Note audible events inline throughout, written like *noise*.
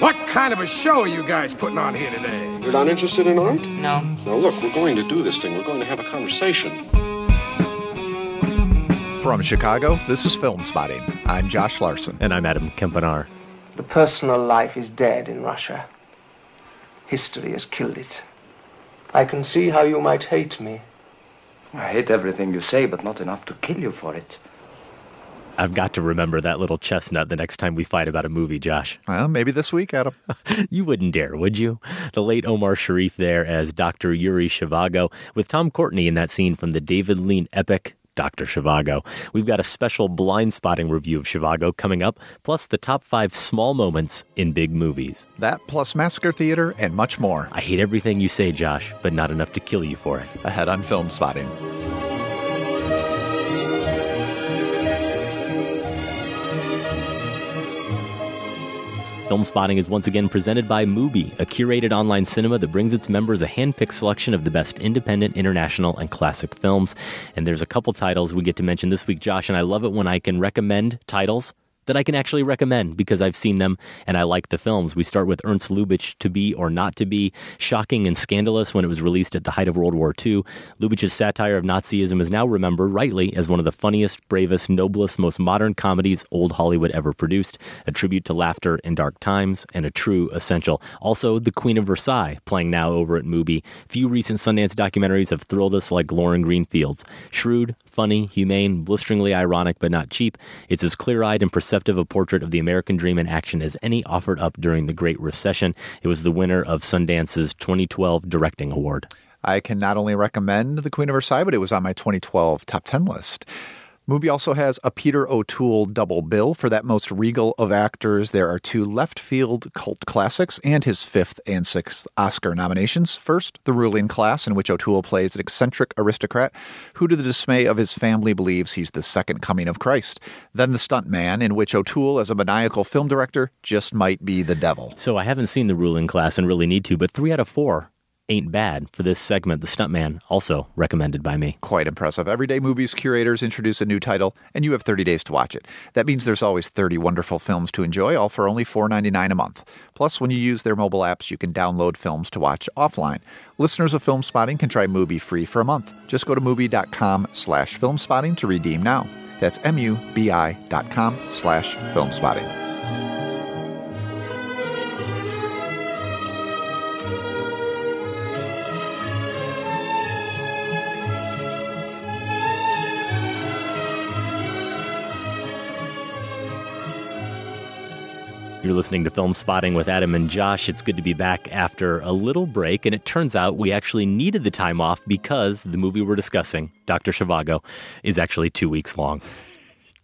What kind of a show are you guys putting on here today? You're not interested in art? No. Now, look, we're going to do this thing. We're going to have a conversation. From Chicago, this is Film Spotting. I'm Josh Larsen. And I'm Adam Kempenaar. The personal life is dead in Russia. History has killed it. I can see how you might hate me. I hate everything you say, but not enough to kill you for it. I've got to remember that little chestnut the next time we fight about a movie, Josh. Well, maybe this week, Adam. *laughs* you wouldn't dare, would you? The late Omar Sharif there as Dr. Yuri Zhivago, with Tom Courtenay in that scene from the David Lean epic Dr. Zhivago. We've got a special blind spotting review of Zhivago coming up, plus the top five small moments in big movies. That plus Massacre Theater and much more. I hate everything you say, Josh, but not enough to kill you for it. Ahead on Film Spotting. Film Spotting is once again presented by Mubi, a curated online cinema that brings its members a hand-picked selection of the best independent, international, and classic films. And there's a couple titles we get to mention this week, Josh, and I love it when I can recommend titles that I can actually recommend because I've seen them and I like the films. We start with Ernst Lubitsch, To Be or Not to Be, shocking and scandalous when it was released at the height of World War II. Lubitsch's satire of Nazism is now remembered rightly as one of the funniest, bravest, noblest, most modern comedies old Hollywood ever produced, a tribute to laughter in dark times and a true essential. Also, The Queen of Versailles, playing now over at Mubi. Few recent Sundance documentaries have thrilled us like Lauren Greenfield's. Shrewd, funny, humane, blisteringly ironic, but not cheap. It's as clear eyed and perceptive a portrait of the American dream in action as any offered up during the Great Recession. It was the winner of Sundance's 2012 Directing Award. I can not only recommend The Queen of Versailles, but it was on my 2012 top 10 list. Mubi also has a Peter O'Toole double bill. For that most regal of actors, there are two left field cult classics and his fifth and sixth Oscar nominations. First, The Ruling Class, in which O'Toole plays an eccentric aristocrat who, to the dismay of his family, believes he's the second coming of Christ. Then The Stunt Man, in which O'Toole, as a maniacal film director, just might be the devil. So I haven't seen The Ruling Class and really need to, but three out of four ain't bad for this segment. The Stuntman, also recommended by me. Quite impressive. Everyday Mubi's curators introduce a new title, and you have 30 days to watch it. That means there's always 30 wonderful films to enjoy, all for only $4.99 a month. Plus, when you use their mobile apps, you can download films to watch offline. Listeners of Film Spotting can try Mubi free for a month. Just go to mubi.com slash filmspotting to redeem now. That's M-U-B-I dot com slash filmspotting. You're listening to Film Spotting with Adam and Josh. It's good to be back after a little break, and it turns out we actually needed the time off because the movie we're discussing, Dr. Zhivago, is actually two weeks long.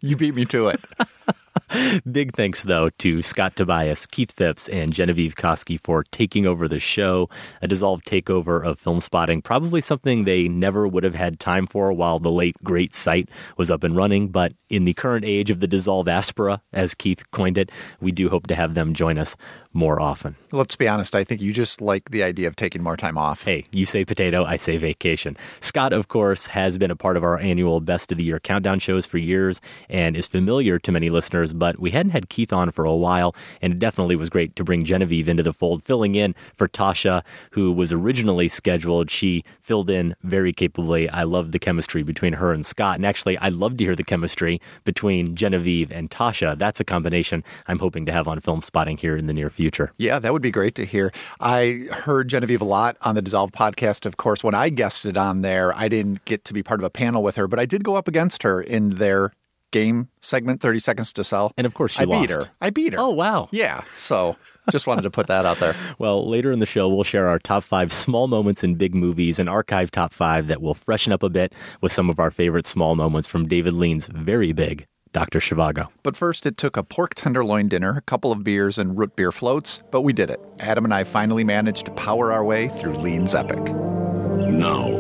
You beat me to it. *laughs* *laughs* Big thanks, though, to Scott Tobias, Keith Phipps, and Genevieve Koski for taking over the show. A Dissolve takeover of film spotting, probably something they never would have had time for while the late, great site was up and running. But in the current age of the Dissolve diaspora, as Keith coined it, we do hope to have them join us more often. Let's be honest, I think you just like the idea of taking more time off. Hey, you say potato, I say vacation. Scott, of course, has been a part of our annual Best of the Year countdown shows for years and is familiar to many listeners, but we hadn't had Keith on for a while, and it definitely was great to bring Genevieve into the fold, filling in for Tasha, who was originally scheduled. She filled in very capably. I loved the chemistry between her and Scott, and actually, I'd love to hear the chemistry between Genevieve and Tasha. That's a combination I'm hoping to have on film spotting here in the near future. Yeah, that would be great to hear. I heard Genevieve a lot on the Dissolve podcast. Of course, when I guested on there, I didn't get to be part of a panel with her, but I did go up against her in their game segment, 30 Seconds to Sell. And of course, she I lost. beat her. I beat her. Oh, wow. Yeah. So just wanted to put that out there. *laughs* Well, later in the show, we'll share our top five small moments in big movies, an archive top five that will freshen up a bit with some of our favorite small moments from David Lean's very big Dr. Zhivago. But first, it took a pork tenderloin dinner, a couple of beers, and root beer floats, but we did it. Adam and I finally managed to power our way through Lean's epic. Now, from the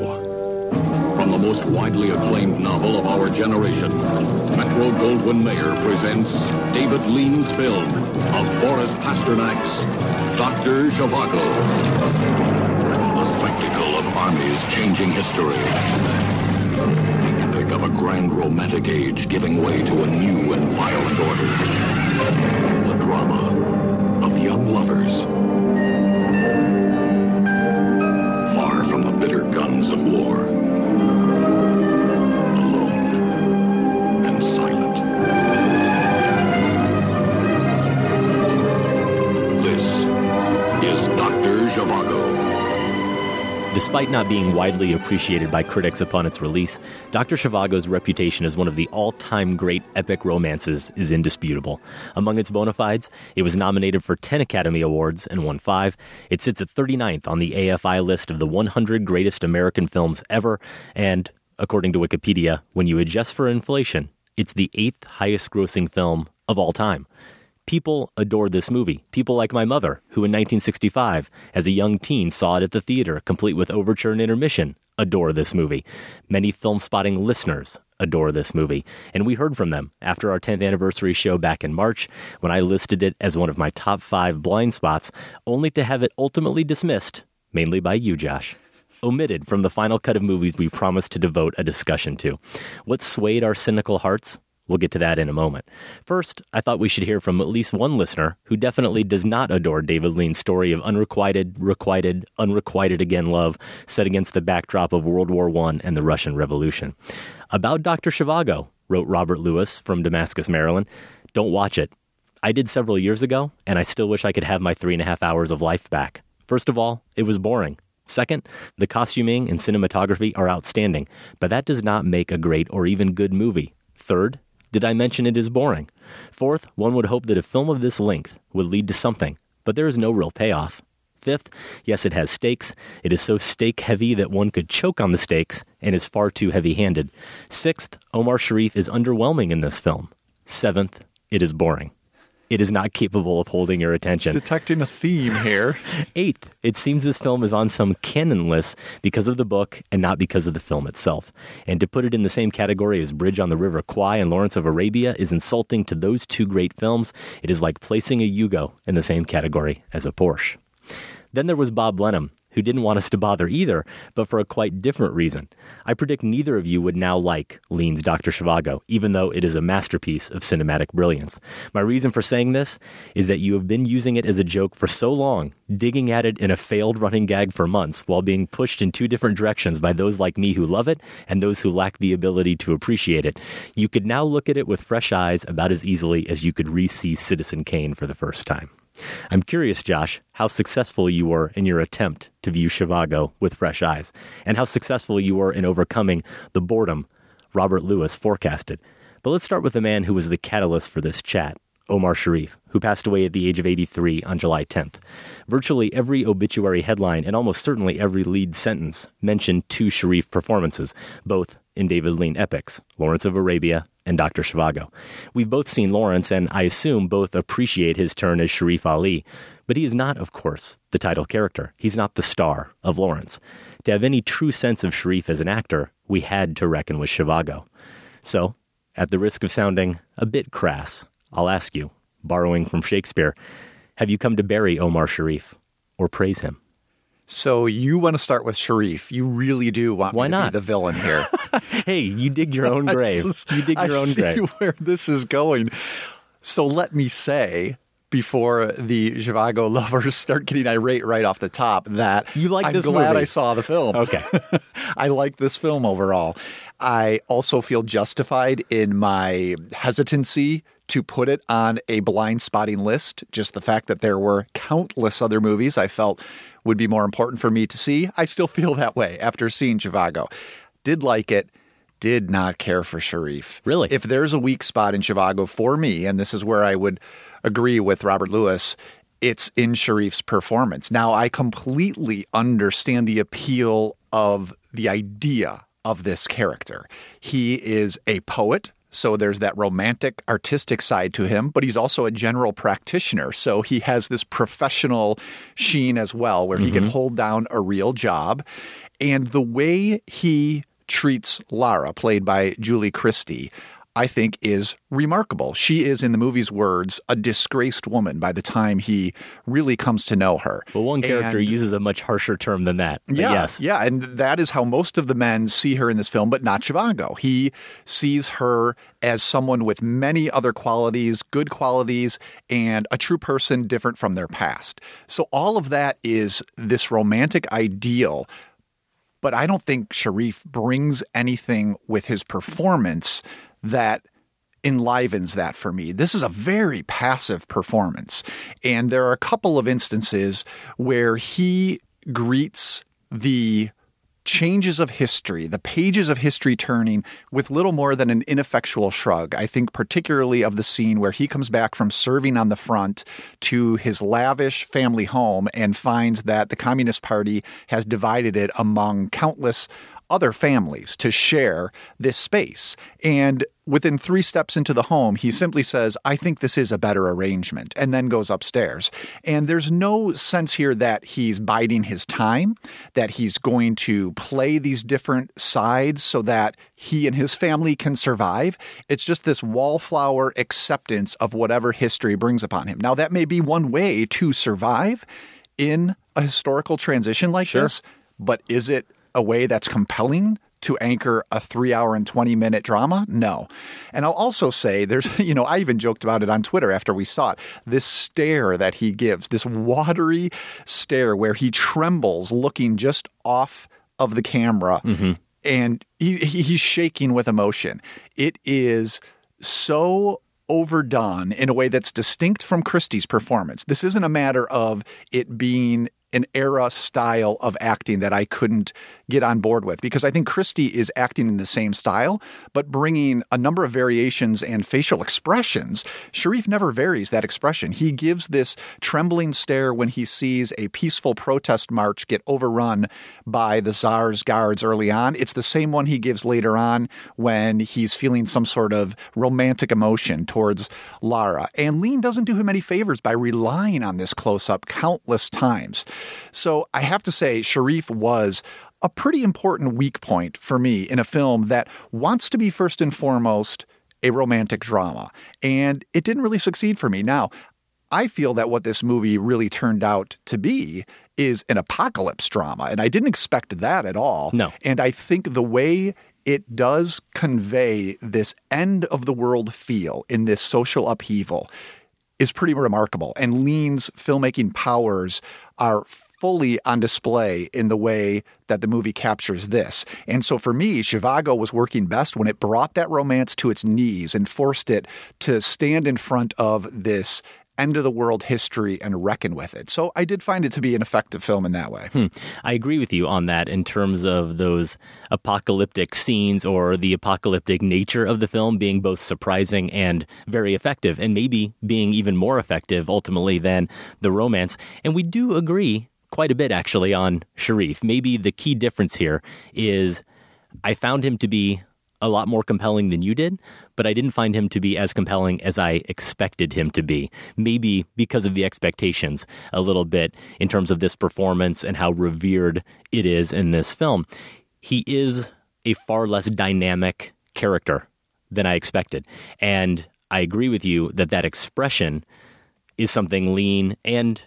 most widely acclaimed novel of our generation, Metro Goldwyn Mayer presents David Lean's film of Boris Pasternak's Dr. Zhivago. A spectacle of armies changing history. The epic of a grand romantic age giving way to a new and violent order. The drama of young lovers. Far from the bitter guns of war. Despite not being widely appreciated by critics upon its release, Dr. Zhivago's reputation as one of the all time great epic romances is indisputable. Among its bona fides, it was nominated for 10 Academy Awards and won five. It sits at 39th on the AFI list of the 100 greatest American films ever, and, according to Wikipedia, when you adjust for inflation, it's the eighth highest grossing film of all time. People adore this movie. People like my mother, who in 1965, as a young teen, saw it at the theater, complete with overture and intermission, adore this movie. Many film spotting listeners adore this movie. And we heard from them after our 10th anniversary show back in March when I listed it as one of my top five blind spots, only to have it ultimately dismissed, mainly by you, Josh. Omitted from the final cut of movies we promised to devote a discussion to. What swayed our cynical hearts? We'll get to that in a moment. First, I thought we should hear from at least one listener who definitely does not adore David Lean's story of unrequited, requited, unrequited again love set against the backdrop of World War I and the Russian Revolution. About Dr. Zhivago, wrote Robert Lewis from Damascus, Maryland. Don't watch it. I did several years ago, and I still wish I could have my three and a half hours of life back. First of all, it was boring. Second, the costuming and cinematography are outstanding, but that does not make a great or even good movie. Third, did I mention it is boring? Fourth, one would hope that a film of this length would lead to something, but there is no real payoff. Fifth, yes, it has stakes. It is so stake heavy that one could choke on the stakes and is far too heavy handed. Sixth, Omar Sharif is underwhelming in this film. Seventh, it is boring it is not capable of holding your attention. Detecting a theme here. *laughs* Eighth, it seems this film is on some canon list because of the book and not because of the film itself. And to put it in the same category as Bridge on the River Kwai and Lawrence of Arabia is insulting to those two great films. It is like placing a Yugo in the same category as a Porsche. Then there was Bob Blenheim, who didn't want us to bother either, but for a quite different reason. I predict neither of you would now like Lean's Dr. Zhivago, even though it is a masterpiece of cinematic brilliance. My reason for saying this is that you have been using it as a joke for so long, digging at it in a failed running gag for months, while being pushed in two different directions by those like me who love it and those who lack the ability to appreciate it. You could now look at it with fresh eyes about as easily as you could re see Citizen Kane for the first time. I'm curious, Josh, how successful you were in your attempt to view Zhivago with fresh eyes, and how successful you were in overcoming the boredom Robert Lewis forecasted. But let's start with the man who was the catalyst for this chat, Omar Sharif, who passed away at the age of 83 on July 10th. Virtually every obituary headline and almost certainly every lead sentence mentioned two Sharif performances, both in David Lean epics, Lawrence of Arabia and Dr. Zhivago. We've both seen Lawrence, and I assume both appreciate his turn as Sharif Ali, but he is not, of course, the title character. He's not the star of Lawrence. To have any true sense of Sharif as an actor, we had to reckon with Zhivago. So, at the risk of sounding a bit crass, I'll ask you, borrowing from Shakespeare, have you come to bury Omar Sharif or praise him? So you want to start with Sharif? You really do want Why me not? to be the villain here? *laughs* hey, you dig your *laughs* own grave. You dig your I own see grave. where this is going. So let me say before the Zhivago lovers *laughs* start getting irate right off the top that You like I'm this glad movie. I saw the film. Okay. I like this film overall. I also feel justified in my hesitancy to put it on a blind spotting list. Just the fact that there were countless other movies I felt would be more important for me to see. I still feel that way after seeing Zhivago. Did like it. Did not care for Sharif. Really? If there's a weak spot in Zhivago for me, and this is where I would agree with Robert Lewis, it's in Sharif's performance. Now, I completely understand the appeal of the idea of this character. He is a poet. So there's that romantic, artistic side to him, but he's also a general practitioner. So he has this professional sheen as well, where he can mm-hmm. hold down a real job. And the way he treats Lara, played by Julie Christie, I think is remarkable. She is, in the movie's words, a disgraced woman by the time he really comes to know her. But one character And- uses a much harsher term than that. Yeah, yes. yeah, and that is how most of the men see her in this film, but not Zhivago. He sees her as someone with many other qualities, good qualities, and a true person different from their past. So all of that is this romantic ideal, but I don't think Sharif brings anything with his performance that enlivens that for me. This is a very passive performance. And there are a couple of instances where he greets the changes of history, the pages of history turning with little more than an ineffectual shrug. I think particularly of the scene where he comes back from serving on the front to his lavish family home and finds that the Communist Party has divided it among countless other families to share this space. And within three steps into the home, he simply says, I think this is a better arrangement, and then goes upstairs. And there's no sense here that he's biding his time, that he's going to play these different sides so that he and his family can survive. It's just this wallflower acceptance of whatever history brings upon him. Now, that may be one way to survive in a historical transition like Sure. this, but is it a way that's compelling to anchor a three hour and 20 minute drama? No. And I'll also say there's, *laughs* you know, I even joked about it on Twitter after we saw it. This stare that he gives, this watery stare where he trembles looking just off of the camera mm-hmm. and he, he- he's shaking with emotion. It is so overdone in a way that's distinct from Christie's performance. This isn't a matter of it being an era style of acting that I couldn't get on board with because I think Christie is acting in the same style, but bringing a number of variations and facial expressions. Sharif never varies that expression. He gives this trembling stare when he sees a peaceful protest march get overrun by the Tsar's guards early on. It's the same one he gives later on when he's feeling some sort of romantic emotion towards Lara. And Lean doesn't do him any favors by relying on this close up countless times. So I have to say, Sharif was a pretty important weak point for me in a film that wants to be first and foremost a romantic drama. And it didn't really succeed for me. Now, I feel that what this movie really turned out to be is an apocalypse drama. And I didn't expect that at all. No. And I think the way it does convey this end of the world feel in this social upheaval is pretty remarkable. And Lean's filmmaking powers are fully on display in the way that the movie captures this. And so for me, Zhivago was working best when it brought that romance to its knees and forced it to stand in front of this end of the world history and reckon with it. So I did find it to be an effective film in that way. Hmm. I agree with you on that in terms of those apocalyptic scenes or the apocalyptic nature of the film being both surprising and very effective, and maybe being even more effective ultimately than the romance. And we do agree quite a bit actually on Sharif. Maybe the key difference here is I found him to be a lot more compelling than you did, but I didn't find him to be as compelling as I expected him to be. Maybe because of the expectations a little bit in terms of this performance and how revered it is in this film. He is a far less dynamic character than I expected. And I agree with you that that expression is something Lean and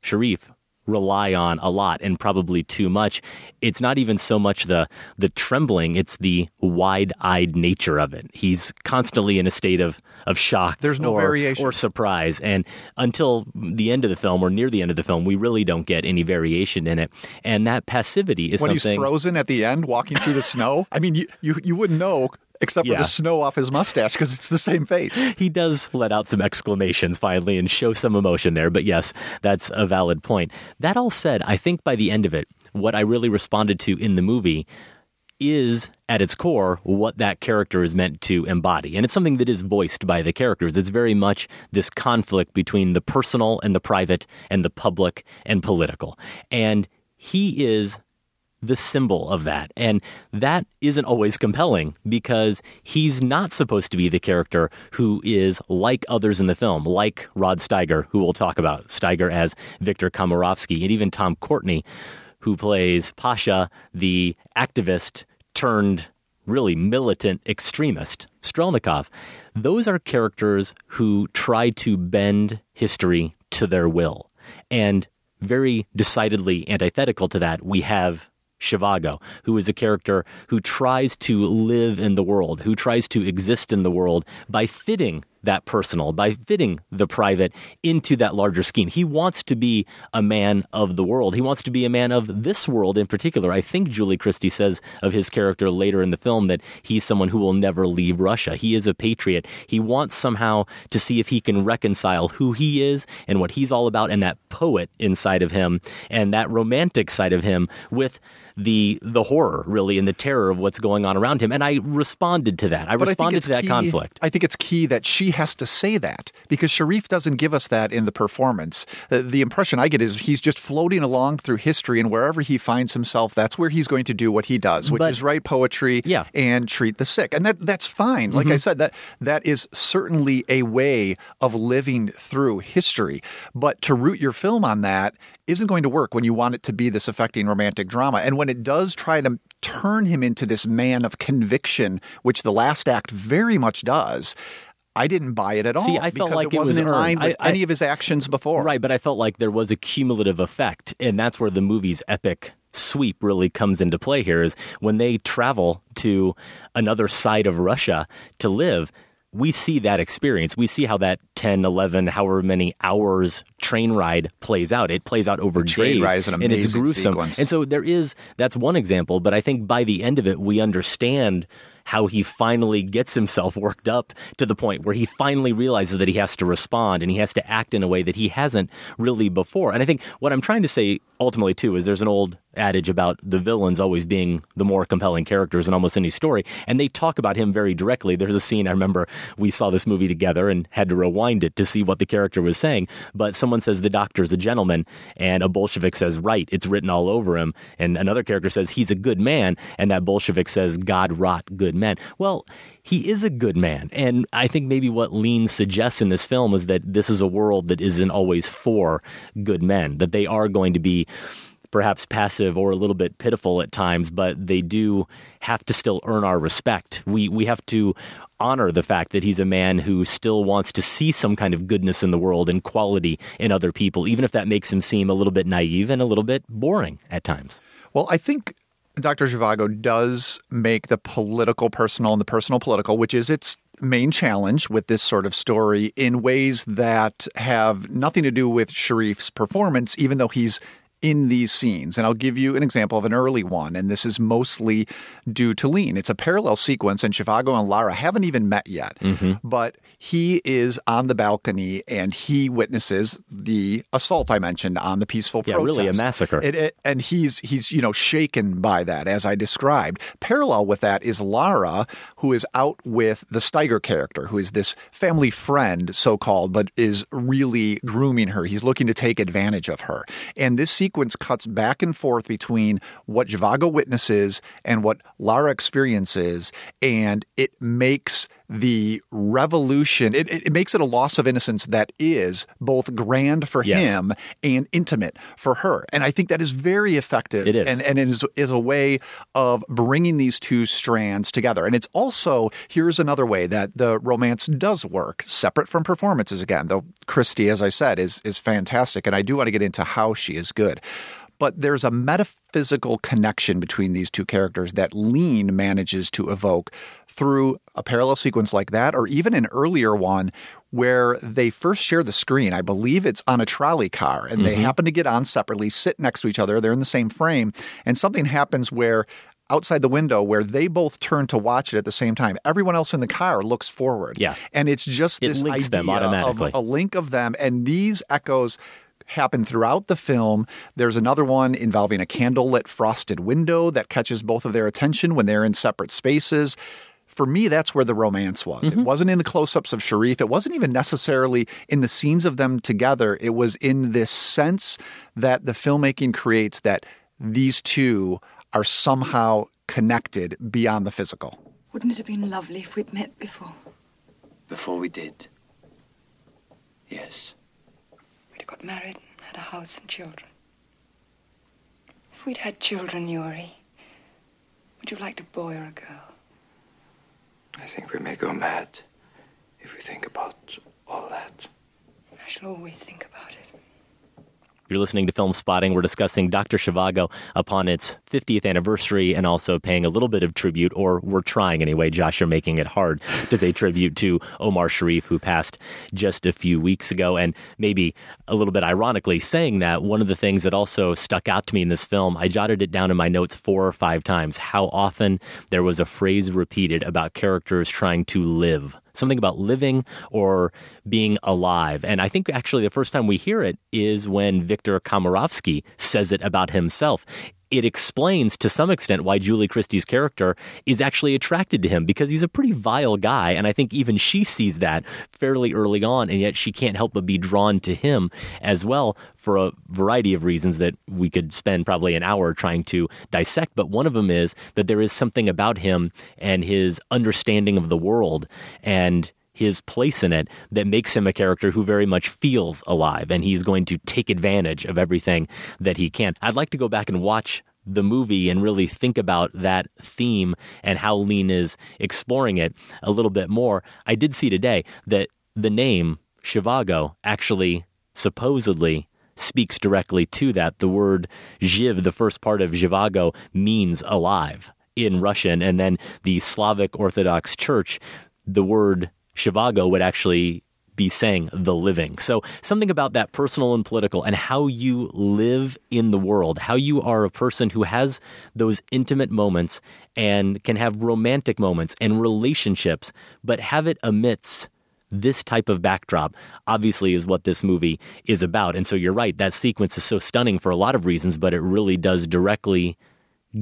Sharif rely on a lot and probably too much. It's not even so much the the trembling, it's the wide-eyed nature of it. He's constantly in a state of of shock There's no or, variation. or surprise and until the end of the film or near the end of the film we really don't get any variation in it. And that passivity is When something he's frozen at the end walking through the snow, I mean, you, you, you wouldn't know except for the snow off his mustache because it's the same face. *laughs* he does let out some exclamations finally and show some emotion there. But yes, that's a valid point. That all said, I think by the end of it, what I really responded to in the movie is at its core what that character is meant to embody. And it's something that is voiced by the characters. It's very much this conflict between the personal and the private and the public and political. And he is the symbol of that. And that isn't always compelling because he's not supposed to be the character who is like others in the film, like Rod Steiger, who we'll talk about. Steiger as Victor Komarovsky, and even Tom Courtenay, who plays Pasha, the activist turned really militant extremist, Strelnikov. Those are characters who try to bend history to their will. And very decidedly antithetical to that, we have Zhivago, who is a character who tries to live in the world, who tries to exist in the world by fitting that personal, by fitting the private into that larger scheme. He wants to be a man of the world. He wants to be a man of this world in particular. I think Julie Christie says of his character later in the film that he's someone who will never leave Russia. He is a patriot. He wants somehow to see if he can reconcile who he is and what he's all about and that poet inside of him and that romantic side of him with the the horror really and the terror of what's going on around him and I responded to that. I But responded it's to that key- conflict. I think it's key that she has to say that because Sharif doesn't give us that in the performance. Uh, the impression I get is he's just floating along through history, and wherever he finds himself, that's where he's going to do what he does, which But- is write poetry Yeah. Mm-hmm. and treat the sick, and that that's fine. Like I said, that that is certainly a way of living through history. But to root your film on that isn't going to work when you want it to be this affecting romantic drama, and when it does try to turn him into this man of conviction, which the last act very much does. I didn't buy it at all. See, I felt like it it wasn't was in line with I- I- any of his actions before. Right, but I felt like there was a cumulative effect, and that's where the movie's epic sweep really comes into play here is when they travel to another side of Russia to live. We see that experience. We see how that 10, 11, however many hours train ride plays out. It plays out over train days. ride is an and it's gruesome. sequence. And so there is, that's one example, but I think by the end of it, we understand how he finally gets himself *laughs* worked up to the point where he finally realizes that he has to respond and he has to act in a way that he hasn't really before. And I think what I'm trying to say ultimately too is there's an old adage about the villains always being the more compelling characters in almost any story. And they talk about him very directly. There's a scene I remember we saw this movie together and had to rewind it to see what the character was saying. But someone says the doctor's a gentleman and a Bolshevik says, right, it's written all over him. And another character says he's a good man. And that Bolshevik says, God rot good men. Well, he is a good man. And I think maybe what Lean suggests in this film is that this is a world that isn't always for good men, that they are going to be perhaps passive or a little bit pitiful at times, but they do have to still earn our respect. We we have to honor the fact that he's a man who still wants to see some kind of goodness in the world and quality in other people, even if that makes him seem a little bit naive and a little bit boring at times. Well, I think Dr. Zhivago does make the political personal and the personal political, which is its main challenge with this sort of story in ways that have nothing to do with Sharif's performance, even though he's in these scenes. And I'll give you an example of an early one, and this is mostly due to Lean. It's a parallel sequence, and Zhivago and Lara haven't even met yet, mm-hmm. but he is on the balcony and he witnesses the assault I mentioned on the peaceful Yeah, protest. really a massacre. It, it, and he's he's you know shaken by that as I described. Parallel with that is Lara, who is out with the Steiger character, who is this family friend, so called, but is really grooming her. He's looking to take advantage of her. And this sequence cuts back and forth between what Zhivago witnesses and what Lara experiences, and it makes the revolution it, it, makes it a loss of innocence that is both grand for Yes. him and intimate for her. And I think that is very effective. It is. And, and it is, is a way of bringing these two strands together. And it's also, here's another way that the romance does work, separate from performances again, though Christie, as I said, is, is fantastic. And I do want to get into how she is good. But there's a metaphysical connection between these two characters that Lean manages to evoke through a parallel sequence like that, or even an earlier one where they first share the screen. I believe it's on a trolley car, and they mm-hmm. happen to get on separately, sit next to each other. They're in the same frame, and something happens where outside the window where they both turn to watch it at the same time. Everyone else in the car looks forward. Yeah. And it's just It this idea them automatically. of a link of them and these echoes happen throughout the film. There's another one involving a candlelit frosted window that catches both of their attention when they're in separate spaces. For me, that's where the romance was. Mm-hmm. It wasn't in the close ups of Sharif. It wasn't even necessarily in the scenes of them together. It was in this sense that the filmmaking creates that these two are somehow connected beyond the physical. Wouldn't it have been lovely if we'd met before? Before we did. Yes. We'd got married and had a house and children. If we'd had children, Yuri, would you liked a boy or a girl? I think we may go mad if we think about all that. I shall always think about it. You're listening to Film Spotting. We're discussing Dr. Zhivago upon its 50th anniversary and also paying a little bit of tribute, or we're trying anyway. Josh, you're making it hard to pay tribute to Omar Sharif, who passed just a few weeks ago. And maybe a little bit ironically saying that, one of the things that also stuck out to me in this film, I jotted it down in my notes four or five times, how often there was a phrase repeated about characters trying to live something about living or being alive. And I think actually the first time we hear it is when Victor Komarovsky says it about himself it explains to some extent why Julie Christie's character is actually attracted to him because he's a pretty vile guy. And I think even she sees that fairly early on, and yet she can't help but be drawn to him as well for a variety of reasons that we could spend probably an hour trying to dissect. But one of them is that there is something about him and his understanding of the world and his place in it that makes him a character who very much feels alive and he's going to take advantage of everything that he can. I'd like to go back and watch the movie and really think about that theme and how Lean is exploring it a little bit more. I did see today that the name Zhivago actually supposedly speaks directly to that. The word Zhiv, the first part of Zhivago, means alive in Russian. And then the Slavic Orthodox Church, the word Zhivago would actually be saying the living. So, something about that personal and political and how you live in the world, how you are a person who has those intimate moments and can have romantic moments and relationships, but have it amidst this type of backdrop obviously is what this movie is about. And so you're right, that sequence is so stunning for a lot of reasons, but it really does directly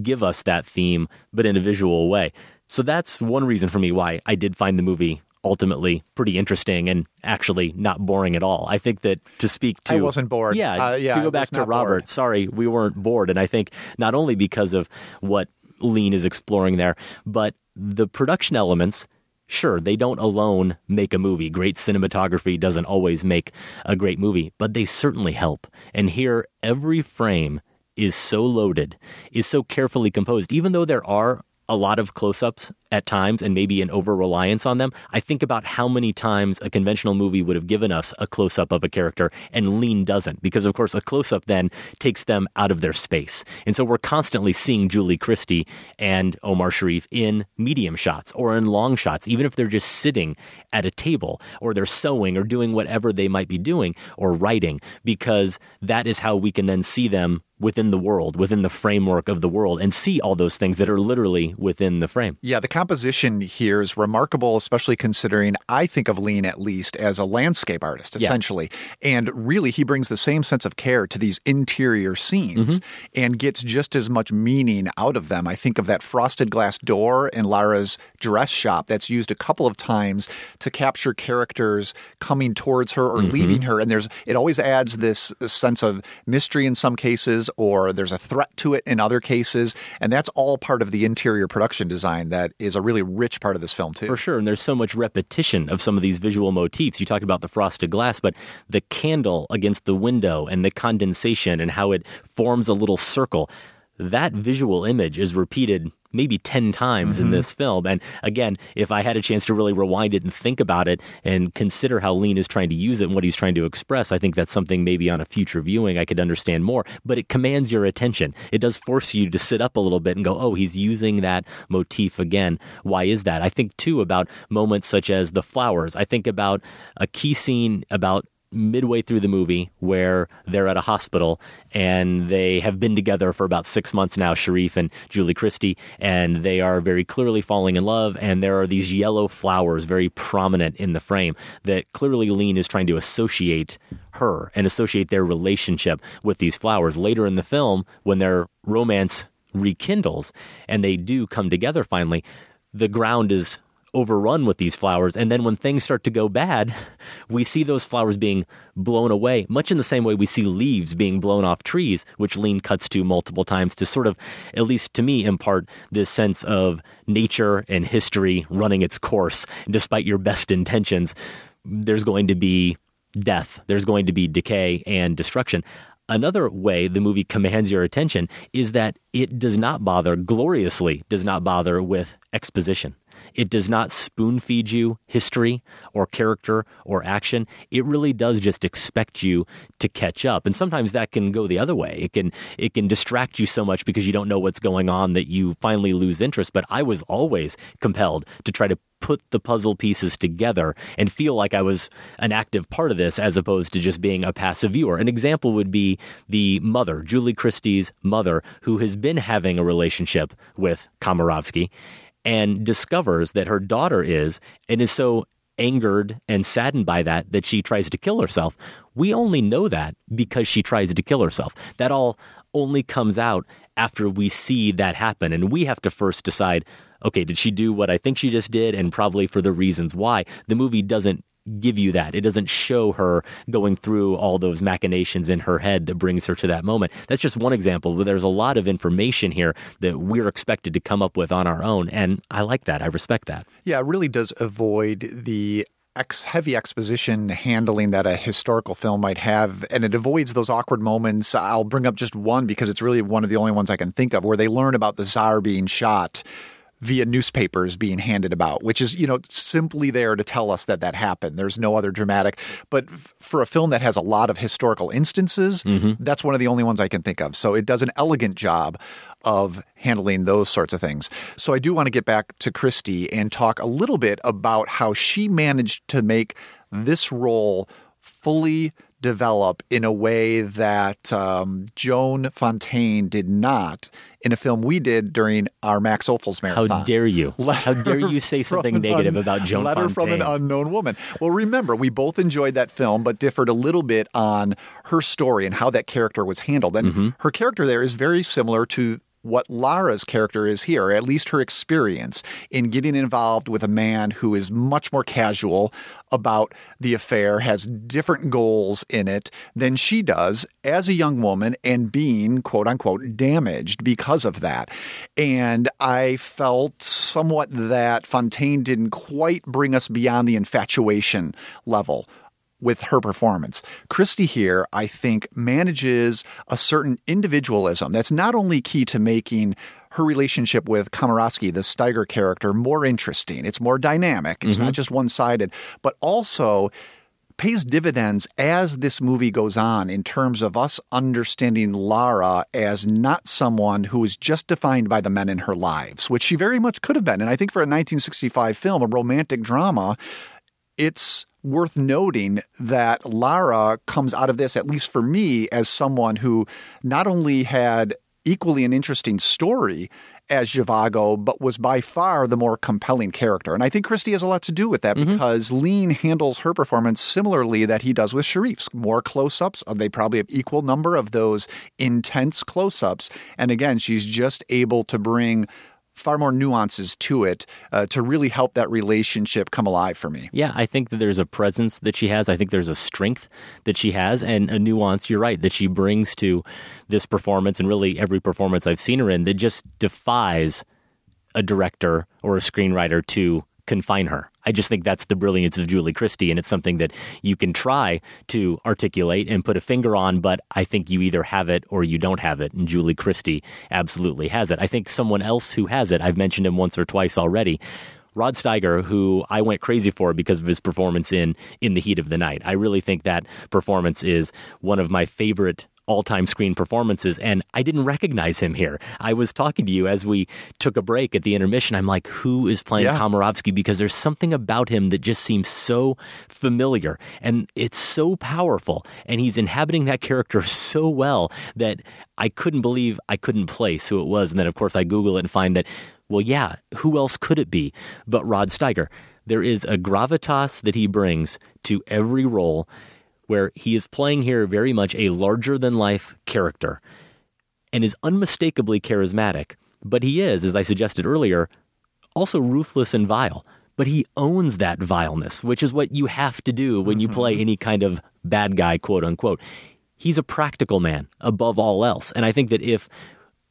give us that theme, but in a visual way. So that's one reason for me why I did find the movie ultimately pretty interesting and actually not boring at all. I think that to speak to I wasn't bored. Yeah, uh, yeah to go back to Robert, bored. sorry, we weren't bored and I think not only because of what Lean is exploring there, but the production elements Sure, they don't alone make a movie. Great cinematography doesn't always make a great movie, but they certainly help. And here, every frame is so loaded, is so carefully composed, even though there are a lot of close ups at times and maybe an over reliance on them. I think about how many times a conventional movie would have given us a close up of a character and Lean doesn't, because of course a close up then takes them out of their space. And so we're constantly seeing Julie Christie and Omar Sharif in medium shots or in long shots, even if they're just sitting at a table or they're sewing or doing whatever they might be doing or writing, because that is how we can then see them within the world, within the framework of the world, and see all those things that are literally within the frame. Yeah, the composition here is remarkable, especially considering I think of Lean at least as a landscape artist, essentially. Yeah. And really, he brings the same sense of care to these interior scenes mm-hmm. and gets just as much meaning out of them. I think of that frosted glass door in Lara's dress shop that's used a couple of times to capture characters coming towards her or mm-hmm. leaving her. And there's it always adds this sense of mystery in some cases, or there's a threat to it in other cases. And that's all part of the interior production design that is a really rich part of this film, too. For sure. And there's so much repetition of some of these visual motifs. You talk about the frosted glass, but the candle against the window and the condensation and how it forms a little circle. That visual image is repeated maybe 10 times mm-hmm. in this film. And again, if I had a chance to really rewind it and think about it and consider how Lean is trying to use it and what he's trying to express, I think that's something maybe on a future viewing I could understand more. But it commands your attention. It does force you to sit up a little bit and go, oh, he's using that motif again. Why is that? I think too about moments such as the flowers. I think about a key scene about midway through the movie where they're at a hospital and they have been together for about six months now, Sharif and Julie Christie, and they are very clearly falling in love. And there are these yellow flowers very prominent in the frame that clearly Lean is trying to associate her and associate their relationship with these flowers. Later in the film, when their romance rekindles and they do come together finally, the ground is overrun with these flowers. And then when things start to go bad, *laughs* we see those flowers being blown away, much in the same way we see leaves being blown off trees, which Lean cuts to multiple times to sort of, at least to me, impart this sense of nature and history running its course. Despite your best intentions, there's going to be death, there's going to be decay and destruction. Another way the movie commands your attention is that it does not bother, gloriously does not bother with exposition It does not spoon feed you history or character or action. It really does just expect you to catch up. And sometimes that can go the other way. It can it can distract you so much because you don't know what's going on that you finally lose interest. But I was always compelled to try to put the puzzle pieces together and feel like I was an active part of this as opposed to just being a passive viewer. An example would be the mother, Julie Christie's mother, who has been having a relationship with Komarovsky and discovers that her daughter is and is so angered and saddened by that that she tries to kill herself. We only know that because she tries to kill herself. That all only comes out after we see that happen. And we have to first decide okay, did she do what I think she just did? And probably for the reasons why. The movie doesn't give you that. It doesn't show her going through all those machinations in her head that brings her to that moment. That's just one example, but there's a lot of information here that we're expected to come up with on our own. And I like that. I respect that. Yeah, it really does avoid the ex- heavy exposition handling that a historical film might have, and it avoids those awkward moments. I'll bring up just one because it's really one of the only ones I can think of where they learn about the czar being shot via newspapers being handed about, which is, you know, simply there to tell us that that happened. There's no other dramatic. But f- for a film that has a lot of historical instances, mm-hmm. that's one of the only ones I can think of. So it does an elegant job of handling those sorts of things. So I do want to get back to Christie and talk a little bit about how she managed to make this role fully develop in a way that um, Joan Fontaine did not in a film we did during our Max Ophuls marathon. How dare you? *laughs* How dare you say something negative un- about Joan letter Fontaine? Letter from an unknown woman. Well, remember, we both enjoyed that film, but differed a little bit on her story and how that character was handled. And Mm-hmm. her character there is very similar to what Lara's character is here, at least her experience in getting involved with a man who is much more casual about the affair, has different goals in it than she does as a young woman, and being quote unquote damaged because of that. And I felt somewhat that Fontaine didn't quite bring us beyond the infatuation level with her performance. Christie here, I think, manages a certain individualism that's not only key to making her relationship with Komarovsky, the Steiger character, more interesting. It's more dynamic. It's not mm-hmm. just one sided, but also pays dividends as this movie goes on in terms of us understanding Lara as not someone who is just defined by the men in her lives, which she very much could have been. And I think for a 1965 film, a romantic drama, it's worth noting that Lara comes out of this, at least for me, as someone who not only had equally an interesting story as Zhivago, but was by far the more compelling character. And I think Christie has a lot to do with that mm-hmm. because Lean handles her performance similarly that he does with Sharif's. More close-ups. Uh, they probably have equal number of those intense close-ups. And again, she's just able to bring far more nuances to it uh, to really help that relationship come alive for me. Yeah, I think that there's a presence that she has. I think there's a strength that she has and a nuance, you're right, that she brings to this performance and really every performance I've seen her in that just defies a director or a screenwriter to confine her. I just think that's the brilliance of Julie Christie, and it's something that you can try to articulate and put a finger on, but I think you either have it or you don't have it, and Julie Christie absolutely has it. I think someone else who has it, I've mentioned him once or twice already. Rod Steiger, who I went crazy for because of his performance in In the Heat of the Night. I really think that performance is one of my favorite all-time screen performances and I didn't recognize him here. I was talking to you as we took a break at the intermission. I'm like, who is playing Yeah. Komarovsky because there's something about him that just seems so familiar and it's so powerful and he's inhabiting that character *laughs* so well that I couldn't believe I couldn't place who it was and then of course I google it and find that well yeah, who else could it be but Rod Steiger. There is a gravitas that he brings to every role where he is playing here very much a larger than life character and is unmistakably charismatic. But he is, as I suggested earlier, also ruthless and vile. But he owns that vileness, which is what you have to do when you play mm-hmm. any kind of bad guy, quote unquote. He's a practical man above all else. And I think that if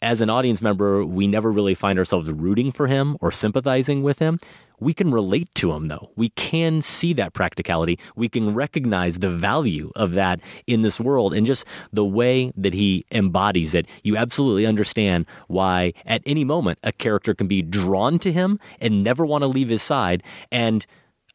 as an audience member, we never really find ourselves rooting for him or sympathizing with him. We can relate to him, though. We can see that practicality. We can recognize the value of that in this world and just the way that he embodies it. You absolutely understand why, at any moment, a character can be drawn to him and never want to leave his side. And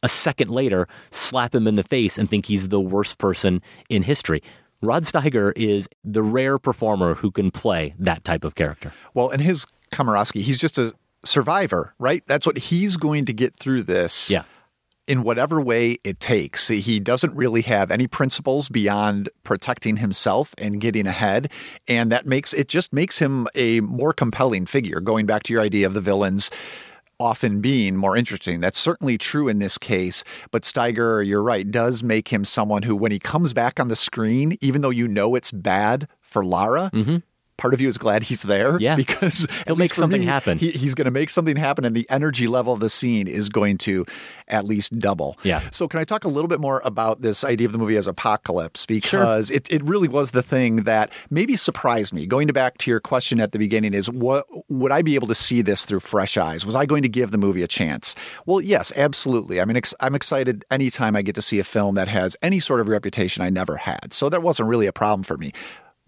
a second later, slap him in the face and think he's the worst person in history. Rod Steiger is the rare performer who can play that type of character. Well, and his Komarovsky, he's just a survivor, right? That's what he's going to get through this. Yeah. In whatever way it takes. He doesn't really have any principles beyond protecting himself and getting ahead. And that makes it just makes him a more compelling figure. Going back to your idea of the villains often being more interesting. That's certainly true in this case, but Steiger, you're right, does make him someone who, when he comes back on the screen, even though you know it's bad for Lara, Mm-hmm. Part of you is glad he's there. Yeah. *laughs* Because He'll make something me, happen. He, he's going to make something happen, and the energy level of the scene is going to at least double. Yeah. So, can I talk a little bit more about this idea of the movie as apocalypse? Because it, it really was the thing that maybe surprised me. Going back to your question at the beginning, is what would I be able to see this through fresh eyes? Was I going to give the movie a chance? Well, yes, absolutely. I mean, ex- I'm excited anytime I get to see a film that has any sort of reputation I never had. So, that wasn't really a problem for me.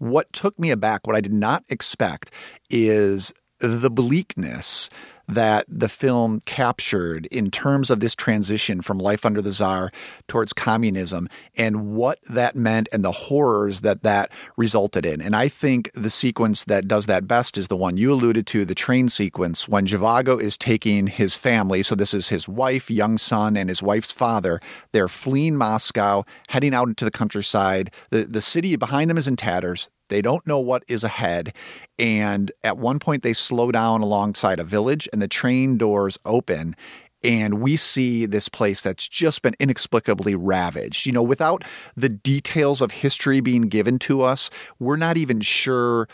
What took me aback, what I did not expect, is the bleakness that the film captured in terms of this transition from life under the czar towards communism and what that meant and the horrors that that resulted in. And I think the sequence that does that best is the one you alluded to, the train sequence when Zhivago is taking his family. So this is his wife, young son, and his wife's father. They're fleeing Moscow, heading out into the countryside. The the city behind them is in tatters. They don't know what is ahead. And at one point, they slow down alongside a village, and the train doors open. And we see this place that's just been inexplicably ravaged. You know, without the details of history being given to us, we're not even sure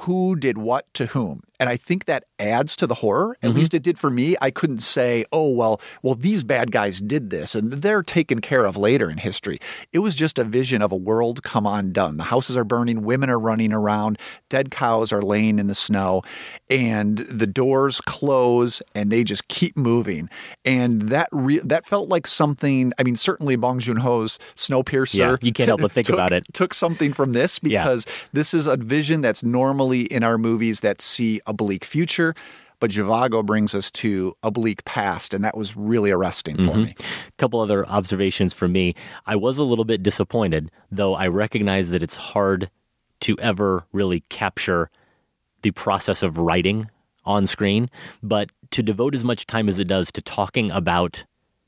who did what to whom. And I think that adds to the horror. At mm-hmm. least it did for me. I couldn't say, "Oh, well, well these bad guys did this and they're taken care of later in history." It was just a vision of a world come undone. The houses are burning, women are running around, dead cows are laying in the snow, and the doors close and they just keep moving. And that re- that felt like something, I mean, certainly Bong Joon-ho's Snowpiercer. Yeah, you can't help but think took- about it. Took something from this Yeah. because this is a vision that's normally in our movies that see a bleak future, but Zhivago brings us to a bleak past, and that was really arresting for Mm-hmm. me. A couple other observations for me. I was a little bit disappointed, though I recognize that it's hard to ever really capture the process of writing on screen, but to devote as much time as it does to talking about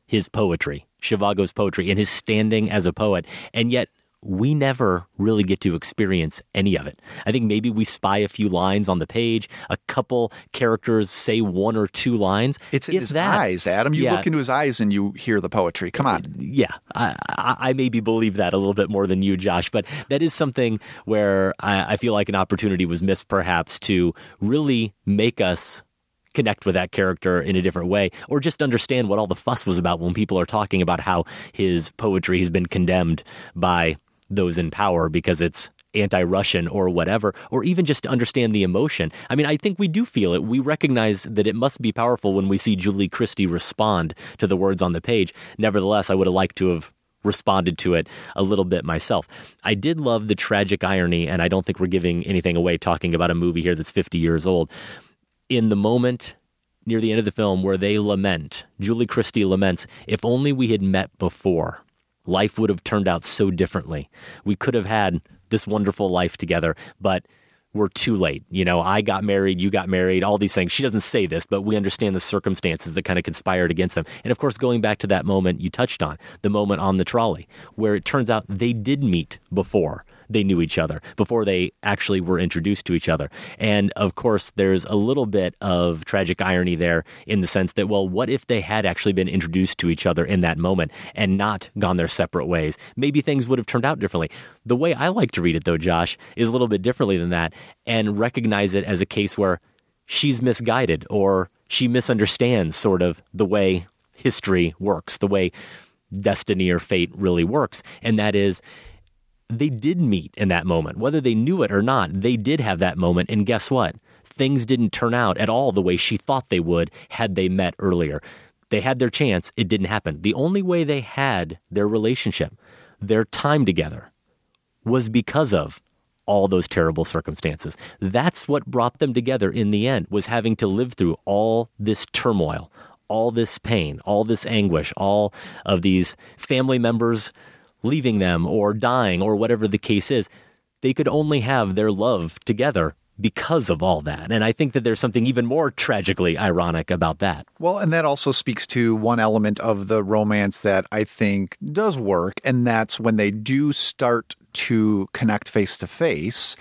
his poetry, Zhivago's poetry, and his standing as a poet, and yet we never really get to experience any of it. I think maybe we spy a few lines on the page, a couple characters say one or two lines. It's in if his that. eyes, Adam. You Yeah. look into his eyes and you hear the poetry. Come on. yeah, I, I, I maybe believe that a little bit more than you, Josh, but that is something where I, I feel like an opportunity was missed, perhaps, to really make us connect with that character in a different way, or just understand what all the fuss was about when people are talking about how his poetry has been condemned by those in power because it's anti-Russian or whatever, or even just to understand the emotion. I mean, I think we do feel it. We recognize that it must be powerful when we see Julie Christie respond to the words on the page. Nevertheless, I would have liked to have responded to it a little bit myself. I did love the tragic irony, and I don't think we're giving anything away talking about a movie here that's 50 years old. In the moment near the end of the film where they lament, Julie Christie laments, if only we had met before, life would have turned out so differently. We could have had this wonderful life together, but we're too late. You know, I got married, you got married, all these things. She doesn't say this, but we understand the circumstances that kind of conspired against them. And of course, going back to that moment you touched on, the moment on the trolley, where it turns out they did meet before they knew each other, before they actually were introduced to each other. And of course, there's a little bit of tragic irony there in the sense that, well, what if they had actually been introduced to each other in that moment and not gone their separate ways? Maybe things would have turned out differently. The way I like to read it, though, Josh, is a little bit differently than that and recognize it as a case where she's misguided or she misunderstands sort of the way history works, the way destiny or fate really works. And that is, they did meet in that moment. Whether they knew it or not, they did have that moment. And guess what? things didn't turn out at all the way she thought they would had they met earlier. They had their chance, it didn't happen. The only way they had their relationship, their time together, was because of all those terrible circumstances. That's what brought them together in the end, was having to live through all this turmoil, all this pain, all this anguish, all of these family members leaving them or dying or whatever the case is. They could only have their love together because of all that. And I think that there's something even more tragically ironic about that. Well, and that also speaks to one element of the romance that I think does work, and that's when they do start to connect face to face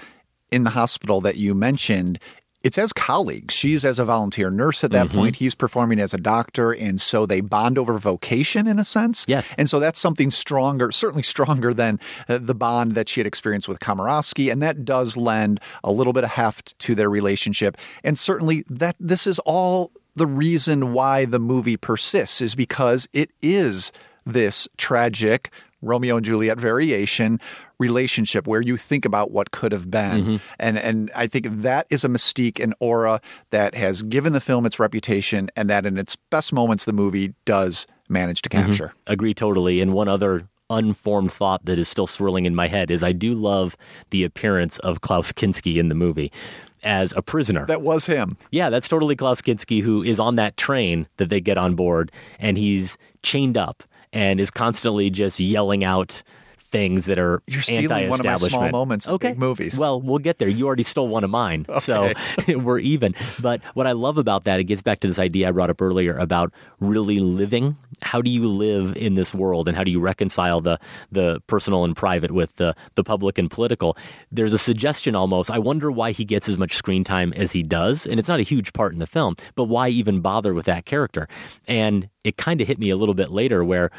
in the hospital that you mentioned. It's as colleagues. She's as a volunteer nurse at that Mm-hmm. point. He's performing as a doctor. And so they bond over vocation in a sense. Yes. And so that's something stronger, certainly stronger than uh, the bond that she had experienced with Komarovsky. And that does lend a little bit of heft to their relationship. And certainly that this is all the reason why the movie persists is because it is this tragic Romeo and Juliet variation relationship where you think about what could have been. Mm-hmm. And and I think that is a mystique and aura that has given the film its reputation and that in its best moments the movie does manage to mm-hmm. capture. Agree totally. And one other unformed thought that is still swirling in my head is I do love the appearance of Klaus Kinski in the movie as a prisoner. That was him. Yeah, that's totally Klaus Kinski who is on that train that they get on board and he's chained up and is constantly just yelling out things that are You're stealing one of my small moments in okay. big movies. Well, we'll get there. You already stole one of mine, *laughs* so *laughs* we're even. But what I love about that, it gets back to this idea I brought up earlier about really living. How do you live in this world, and how do you reconcile the the personal and private with the the public and political? There's a suggestion almost. I wonder why he gets as much screen time as he does, and it's not a huge part in the film. But why even bother with that character? And it kind of hit me a little bit later where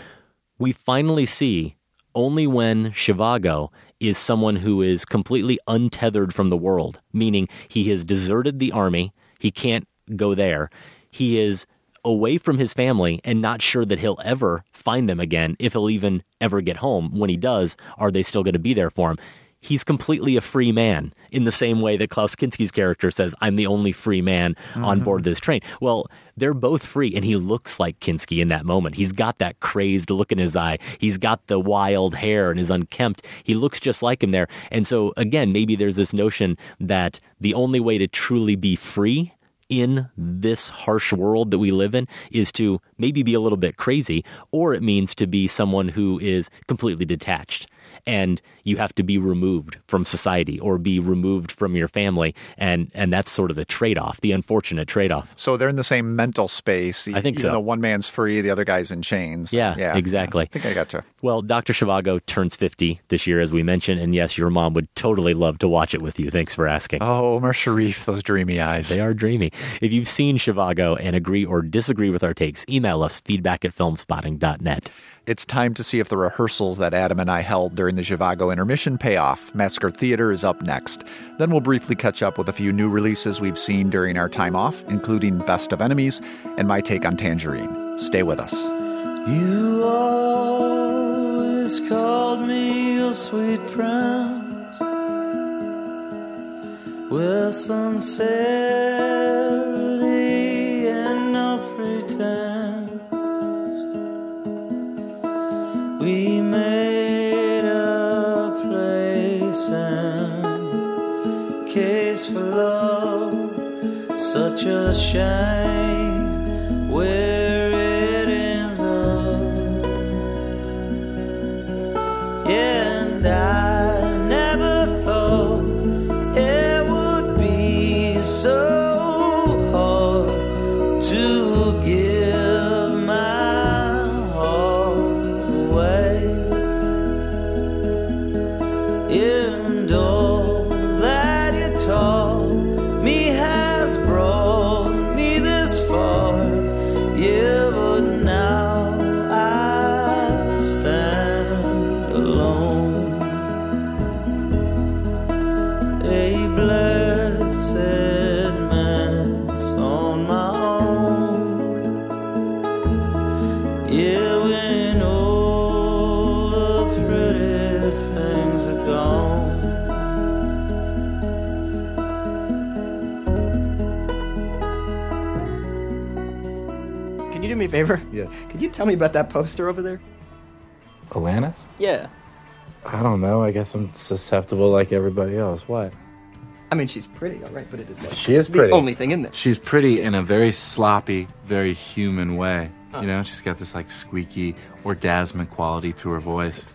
we finally see only when Zhivago is someone who is completely untethered from the world, meaning he has deserted the army, he can't go there. He is away from his family and not sure that he'll ever find them again, if he'll even ever get home. When he does, are they still going to be there for him? He's completely a free man in the same way that Klaus Kinski's character says, I'm the only free man on board mm-hmm. this train. Well, they're both free, and he looks like Kinski in that moment. He's got that crazed look in his eye. He's got the wild hair and is unkempt. He looks just like him there. And so, again, maybe there's this notion that the only way to truly be free in this harsh world that we live in is to maybe be a little bit crazy, or it means to be someone who is completely detached and you have to be removed from society or be removed from your family and and that's sort of the trade-off the unfortunate trade-off So they're in the same mental space. I think even so. though one man's free, the other guy's in chains. Yeah, yeah, exactly. I think I gotcha. well dr Zhivago turns 50 this year as we mentioned and yes your mom would totally love to watch it with you thanks for asking Oh, Omar Sharif, those dreamy eyes. They are dreamy. If you've seen Zhivago and agree or disagree with our takes, email us feedback at filmspotting.net. It's time to see if the rehearsals that Adam and I held during the Zhivago intermission pay off. Massacre Theater is up next. Then we'll briefly catch up with a few new releases we've seen during our time off, including Best of Enemies and my take on Tangerine. Stay with us. You always called me your sweet prince with sincerity and case for love, such a shame. Where Could you tell me about that poster over there? Alanis? Yeah. I don't know. I guess I'm susceptible like everybody else. What? I mean, she's pretty, all right, but it is like She is the pretty. only thing in this. She's pretty in a very sloppy, very human way. You know, she's got this like squeaky, orgasmic quality to her voice.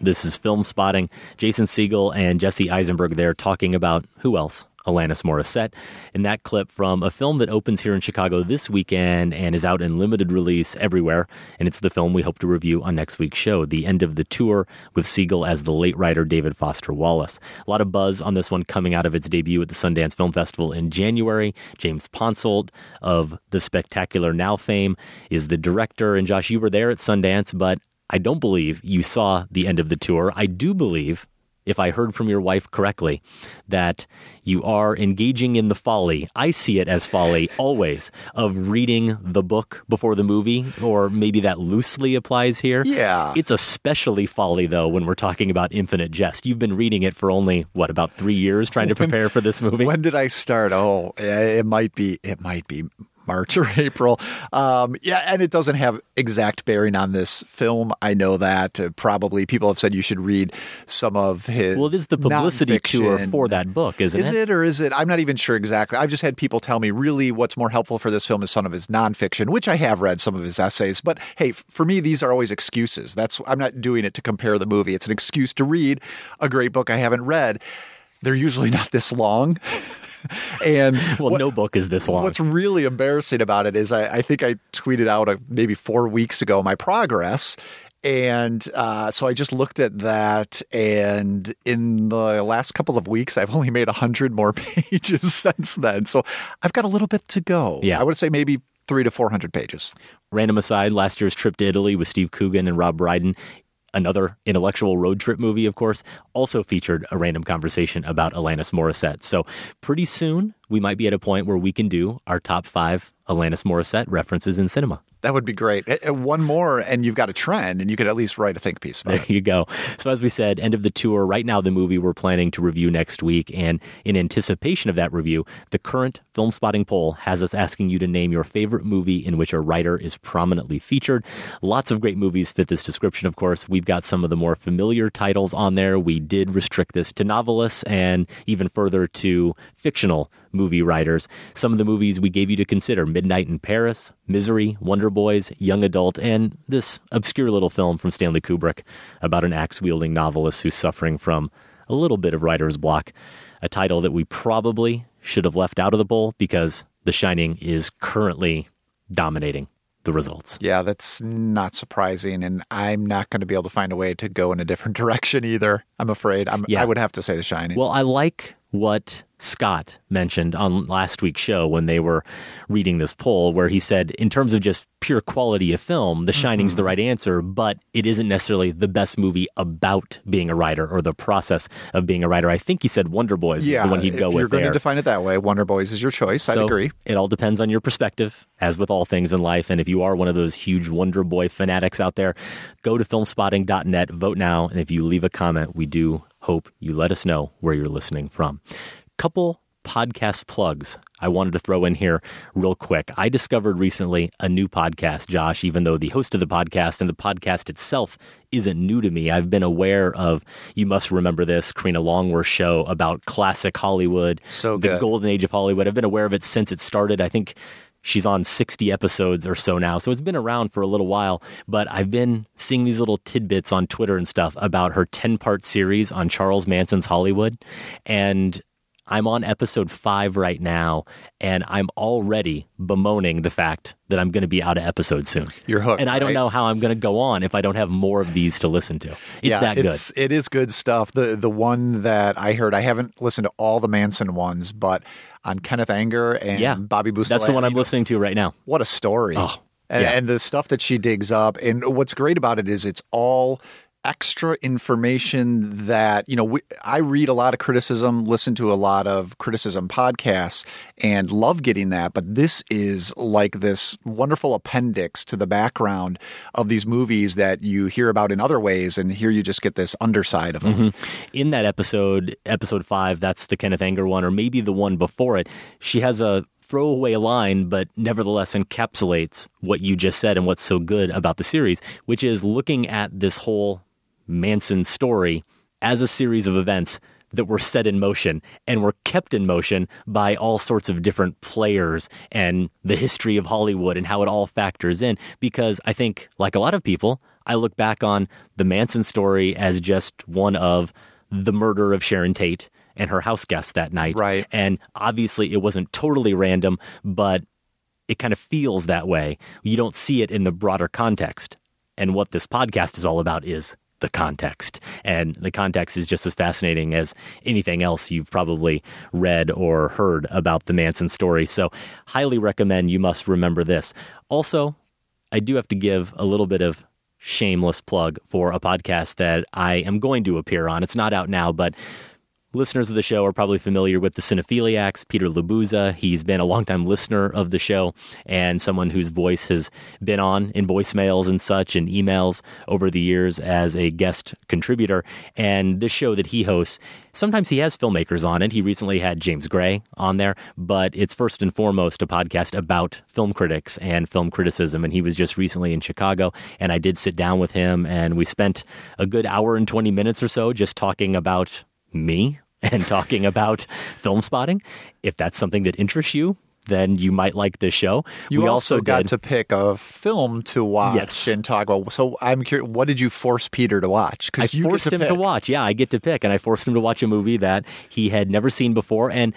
This is Film Spotting. Jason Segel and Jesse Eisenberg there talking about who else? Alanis Morissette. In that clip from a film that opens here in Chicago this weekend and is out in limited release everywhere. And it's the film we hope to review on next week's show, The End of the Tour, with Segel as the late writer David Foster Wallace. A lot of buzz on this one coming out of its debut at the Sundance Film Festival in January. James Ponsoldt of the Spectacular Now fame is the director. And Josh, you were there at Sundance, but I don't believe you saw the end of the tour. I do believe, if I heard from your wife correctly, that you are engaging in the folly. I see it as folly always of reading the book before the movie, or maybe that loosely applies here. Yeah. It's especially folly, though, when we're talking about Infinite Jest. You've been reading it for only, what, about three years trying to prepare for this movie? When did I start? Oh, it might be. It might be March *laughs* or April. Um, yeah, and it doesn't have exact bearing on this film. I know that. Uh, probably people have said you should read some of his. Well, it is the publicity tour for that book, isn't Is it? it or is it? I'm not even sure exactly. I've just had people tell me really what's more helpful for this film is some of his nonfiction, which I have read some of his essays. But hey, for me, these are always excuses. That's I'm not doing it to compare the movie. It's an excuse to read a great book I haven't read. They're usually not this long. *laughs* *laughs* and well, no book is this long. What's really embarrassing about it is I, I think I tweeted out a, maybe four weeks ago my progress. And uh, so I just looked at that, and in the last couple of weeks, I've only made 100 more *laughs* pages since then. So I've got a little bit to go. Yeah. I would say maybe three to 400 pages. Random aside, last year's trip to Italy with Steve Coogan and Rob Brydon, another intellectual road trip movie, of course, also featured a random conversation about Alanis Morissette. So pretty soon, we might be at a point where we can do our top five Alanis Morissette references in cinema. That would be great. One more, and you've got a trend, and you could at least write a think piece about There it. you go. So, as we said, end of the tour. Right now, the movie we're planning to review next week. And in anticipation of that review, the current film spotting poll has us asking you to name your favorite movie in which a writer is prominently featured. Lots of great movies fit this description, of course. We've got some of the more familiar titles on there. We did restrict this to novelists and even further to fictional movie writers. Some of the movies we gave you to consider Midnight in Paris, Misery, Wonder Boys, Young Adult, and this obscure little film from Stanley Kubrick about an axe wielding novelist who's suffering from a little bit of writer's block. A title that we probably should have left out of the bowl because The Shining is currently dominating the results. Yeah, that's not surprising, and I'm not going to be able to find a way to go in a different *laughs* direction either. I'm afraid. I'm, Yeah. I would have to say The Shining. Well, I like what Scott mentioned on last week's show when they were reading this poll, where he said, in terms of just pure quality of film, The Shining's the mm-hmm. right answer, but it isn't necessarily the best movie about being a writer or the process of being a writer. I think he said Wonder Boys yeah, is the one he'd if go you're with going there. to define it that way, Wonder Boys is your choice. I'd agree. It all depends on your perspective, as with all things in life. And if you are one of those huge Wonder Boy fanatics out there, go to filmspotting.net, vote now. And if you leave a comment, we do hope you let us know where you're listening from. Couple podcast plugs I wanted to throw in here real quick. I discovered recently a new podcast, Josh, even though the host of the podcast and the podcast itself isn't new to me. I've been aware of, you must remember this, Karina Longworth's show about classic Hollywood, So the golden age of Hollywood. I've been aware of it since it started. I think she's on 60 episodes or so now. So it's been around for a little while, but I've been seeing these little tidbits on Twitter and stuff about her 10 part series on Charles Manson's Hollywood. And I'm on episode five right now, and I'm already bemoaning the fact that I'm going to be out of episode soon. You're hooked, And I don't right? know how I'm going to go on if I don't have more of these to listen to. It's yeah, that good. it's, It is good stuff. The the one that I heard, I haven't listened to all the Manson ones, but on Kenneth Anger and Yeah. Bobby Beausoleil. That's the one I'm listening to right now. What a story. Oh, and, yeah. and the stuff that she digs up. And what's great about it is it's all extra information that, you know, we, I read a lot of criticism, listen to a lot of criticism podcasts, and love getting that. But this is like this wonderful appendix to the background of these movies that you hear about in other ways. And here you just get this underside of them. Mhm. In that episode, episode five, that's the Kenneth Anger one, or maybe the one before it, she has a throwaway line, but nevertheless encapsulates what you just said and what's so good about the series, which is looking at this whole Manson story as a series of events that were set in motion and were kept in motion by all sorts of different players and the history of Hollywood and how it all factors in. Because I think, like a lot of people, I look back on the Manson story as just one of the murder of Sharon Tate and her house guests that night. Right. And obviously, it wasn't totally random, but it kind of feels that way. You don't see it in the broader context. And what this podcast is all about is the context. And the context is just as fascinating as anything else you've probably read or heard about the Manson story. So, highly recommend you must remember this. Also, I do have to give a little bit of shameless plug for a podcast that I am going to appear on. It's not out now, but Listeners of the show are probably familiar with the Cinephiliacs, Peter Labuza. He's been a longtime listener of the show and someone whose voice has been on in voicemails and such and emails over the years as a guest contributor. And this show that he hosts, sometimes he has filmmakers on it. He recently had James Gray on there, but it's first and foremost a podcast about film critics and film criticism. And he was just recently in Chicago, and I did sit down with him, and we spent a good hour and 20 minutes or so just talking about me and talking about film spotting. If that's something that interests you, then you might like this show. You we also, got did- to pick a film to watch Yes. and talk about. So I'm curious, what did you force Peter to watch? I forced him to watch. Yeah, I get to pick, and I forced him to watch a movie that he had never seen before, and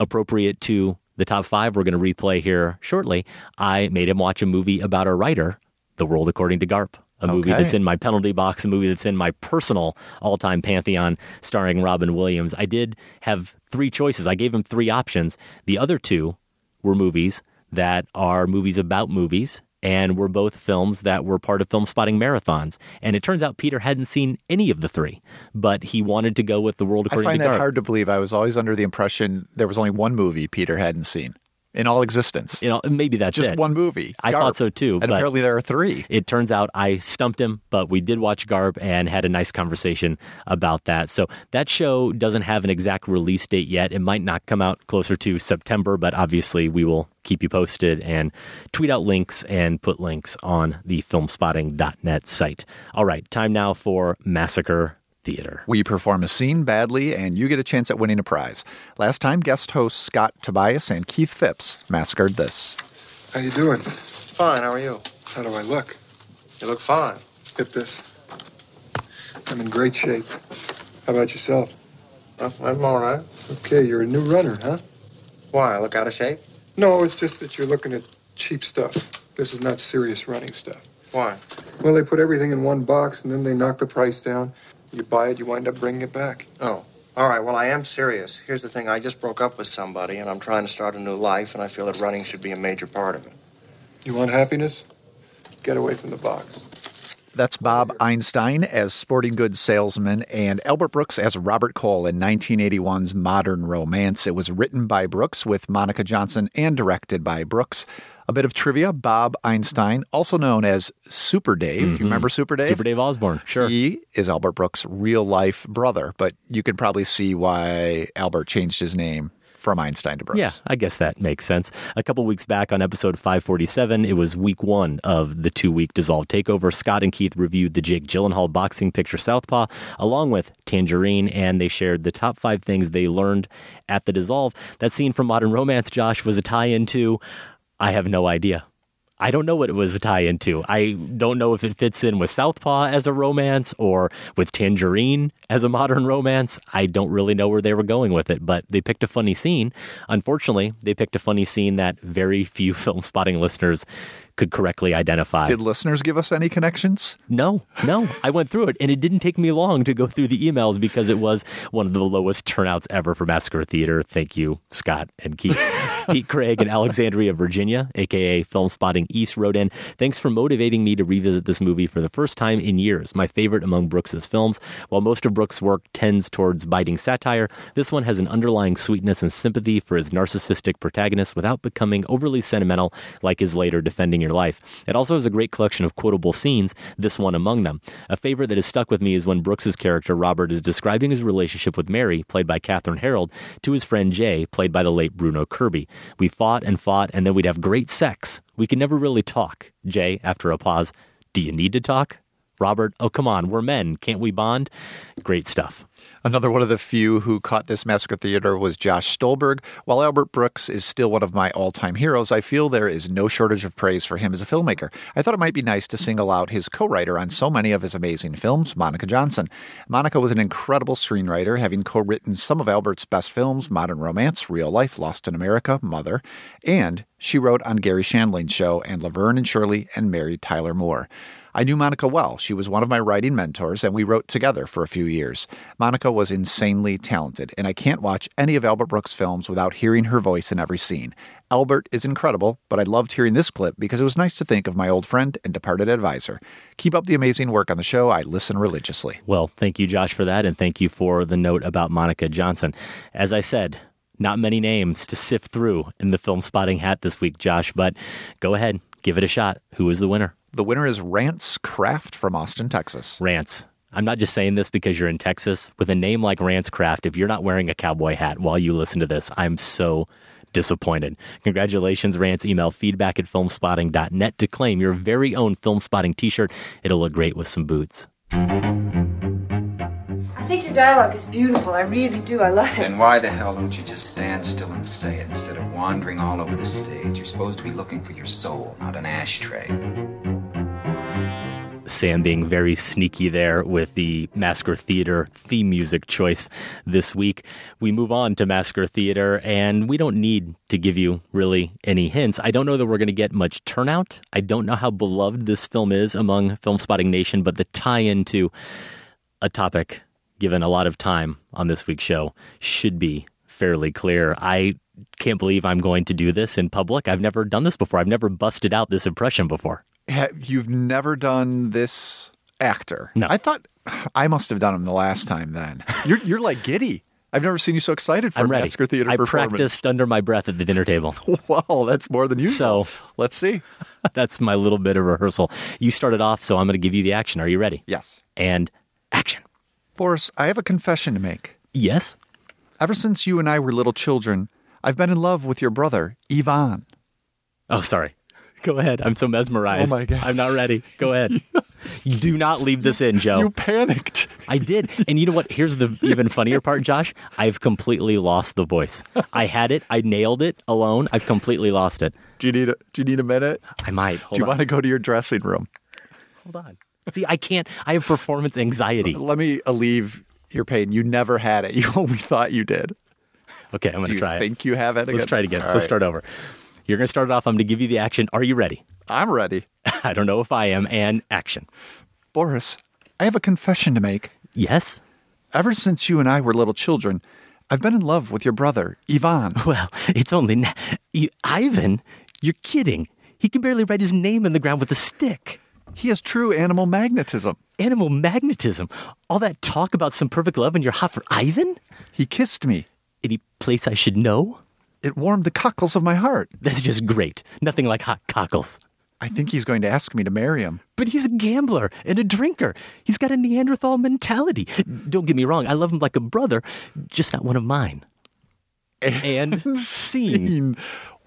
appropriate to the top five we're going to replay here shortly. I made him watch a movie about a writer, The World According to Garp. A movie Okay. that's in my penalty box, a movie that's in my personal all time pantheon starring Robin Williams. I did have three choices. I gave him three options. The other two were movies that are movies about movies and were both films that were part of film spotting marathons. And it turns out Peter hadn't seen any of the three, but he wanted to go with The World I find to that hard to believe. I was always under the impression there was only one movie Peter hadn't seen in all existence. You know, maybe that's Just it. one movie. I thought so too. And but apparently there are three. It turns out I stumped him, but we did watch Garp and had a nice conversation about that. So that show doesn't have an exact release date yet. It might not come out closer to September, but obviously we will keep you posted and tweet out links and put links on the filmspotting.net site. All right, time now for Massacre Theater. We perform a scene badly, and you get a chance at winning a prize. Last time, guest hosts Scott Tobias and Keith Phipps massacred this. How you doing? Fine, how are you? How do I look? You look fine. Get this. I'm in great shape. How about yourself? Well, I'm all right. Okay, you're a new runner, huh? Why, I look out of shape? No, it's just that you're looking at cheap stuff. This is not serious running stuff. Why? Well, they put everything in one box and then they knock the price down. You buy it, you wind up bringing it back. Oh. All right, well, I am serious. Here's the thing I just broke up with somebody, and I'm trying to start a new life, and I feel that running should be a major part of it. You want happiness? Get away from the box. That's Bob Einstein as sporting goods salesman and Albert Brooks as Robert Cole in 1981's Modern Romance. It was written by Brooks with Monica Johnson and directed by Brooks. A bit of trivia Bob Einstein, also known as Super Dave. Mhm. You remember Super Dave? Super Dave Osborne, sure. He is Albert Brooks' real life brother, but you can probably see why Albert changed his name from Einstein to Brooks. Yeah, I guess that makes sense. A couple weeks back on episode 547, it was week one of the two week Dissolve takeover. Scott and Keith reviewed the Jake Gyllenhaal boxing picture Southpaw along with Tangerine, and they shared the top five things they learned at the Dissolve. That scene from Modern Romance, Josh, was a tie in to I have no idea. I don't know what it was a tie into. I don't know if it fits in with Southpaw as a romance or with Tangerine as a modern romance. I don't really know where they were going with it, but they picked a funny scene. Unfortunately, they picked a funny scene that very few *laughs* film spotting listeners could correctly identify. Did listeners give us any connections? No, no. I went through it, and it didn't take me long to go through the emails because it was one of the lowest turnouts ever for Massacre Theater. Thank you, Scott and Keith. *laughs* Pete Craig in Alexandria, Virginia, aka Film Spotting East, wrote in Thanks for motivating me to revisit this movie for the first time in years. My favorite among Brooks's films. While most of Brooks' work tends towards biting satire, this one has an underlying sweetness and sympathy for his narcissistic protagonist without becoming overly sentimental like his later defending your life. It also has a great collection of quotable scenes, this one among them. A favorite that has stuck with me is when Brooks's character, Robert, is describing his relationship with Mary, played by Kathryn Harrold, to his friend Jay, played by the late Bruno Kirby. We fought and fought, and then we'd have great sex. We could never really talk. Jay, after a pause, do you need to talk? Robert, oh, come on, we're men. Can't we bond? Great stuff. Another one of the few who caught this massacre theater was Josh Stolberg. While Albert Brooks is still one of my all time heroes, I feel there is no shortage of praise for him as a filmmaker. I thought it might be nice to single out his co writer on so many of his amazing films, Monica Johnson. Monica was an incredible screenwriter, having co written some of Albert's best films Modern Romance, Real Life, Lost in America, Mother, and she wrote on Garry Shandling's show and Laverne and Shirley and Mary Tyler Moore. I knew Monica well. She was one of my writing mentors, and we wrote together for a few years. Monica was insanely talented, and I can't watch any of Albert Brooks' films without hearing her voice in every scene. Albert is incredible, but I loved hearing this clip because it was nice to think of my old friend and departed advisor. Keep up the amazing work on the show. I listen religiously. Well, thank you, Josh, for that, and thank you for the note about Monica Johnson. As I said, not many names to sift through in the film spotting hat this week, Josh, but go ahead, give it a shot. Who is the winner? The winner is Rance Craft from Austin, Texas. Rance. I'm not just saying this because you're in Texas. With a name like Rance Craft, if you're not wearing a cowboy hat while you listen to this, I'm so disappointed. Congratulations, Rance. Email feedback at filmspotting.net to claim your very own Film Spotting t shirt. It'll look great with some boots. I think your dialogue is beautiful. I really do. I love it. Then why the hell don't you just stand still and say it instead of wandering all over the stage? You're supposed to be looking for your soul, not an ashtray. Sam being very sneaky there with the Massacre Theater theme music choice this week. We move on to Massacre Theater, and we don't need to give you really any hints. I don't know that we're going to get much turnout. I don't know how beloved this film is among Film Spotting Nation, but the tie into a topic given a lot of time on this week's show should be fairly clear. I can't believe I'm going to do this in public. I've never done this before. I've never busted out this impression before. You've never done this actor? No. I thought I must have done him the last time then. You're, you're like giddy. I've never seen you so excited for I'm a ready. Massacre Theater I practiced under my breath at the dinner table. *laughs* Wow, that's more than usual. So let's see. *laughs* that's my little bit of rehearsal. You started off, so I'm going to give you the action. Are you ready? Yes. And action. Boris, I have a confession to make. Yes. Ever since you and I were little children, I've been in love with your brother, Ivan. Oh, sorry. *laughs* Go ahead. I'm so mesmerized. Oh, my God. I'm not ready. Go ahead. *laughs* you do not leave this in, Joe. You panicked. I did. And you know what? Here's the even funnier part, Josh. I've completely lost the voice. I had it. I nailed it alone. I've completely lost it. Do you need a Do you need a minute? I might. Hold do you on. want to go to your dressing room? Hold on. See, I can't. I have performance anxiety. Let me alleviate your pain. You never had it. *laughs* You only thought you did. Okay, I'm going to try think it. you have it again? Let's try it again. All Let's right. start over. You're going to start it off. I'm going to give you the action. Are you ready? I'm ready. *laughs* I don't know if I am. And action. Boris, I have a confession to make. Yes. Ever since you and I were little children, I've been in love with your brother, Ivan. *laughs* Well, it's only na- you, Ivan. You're kidding. He can barely write his name in the ground with a stick. He has true animal magnetism. Animal magnetism. All that talk about some perfect love and you're hot for Ivan? He kissed me. Any place I should know? It warmed the cockles of my heart. That's just great. Nothing like hot cockles. I think he's going to ask me to marry him. But he's a gambler and a drinker. He's got a Neanderthal mentality. Don't get me wrong, I love him like a brother, just not one of mine. And *laughs* scene.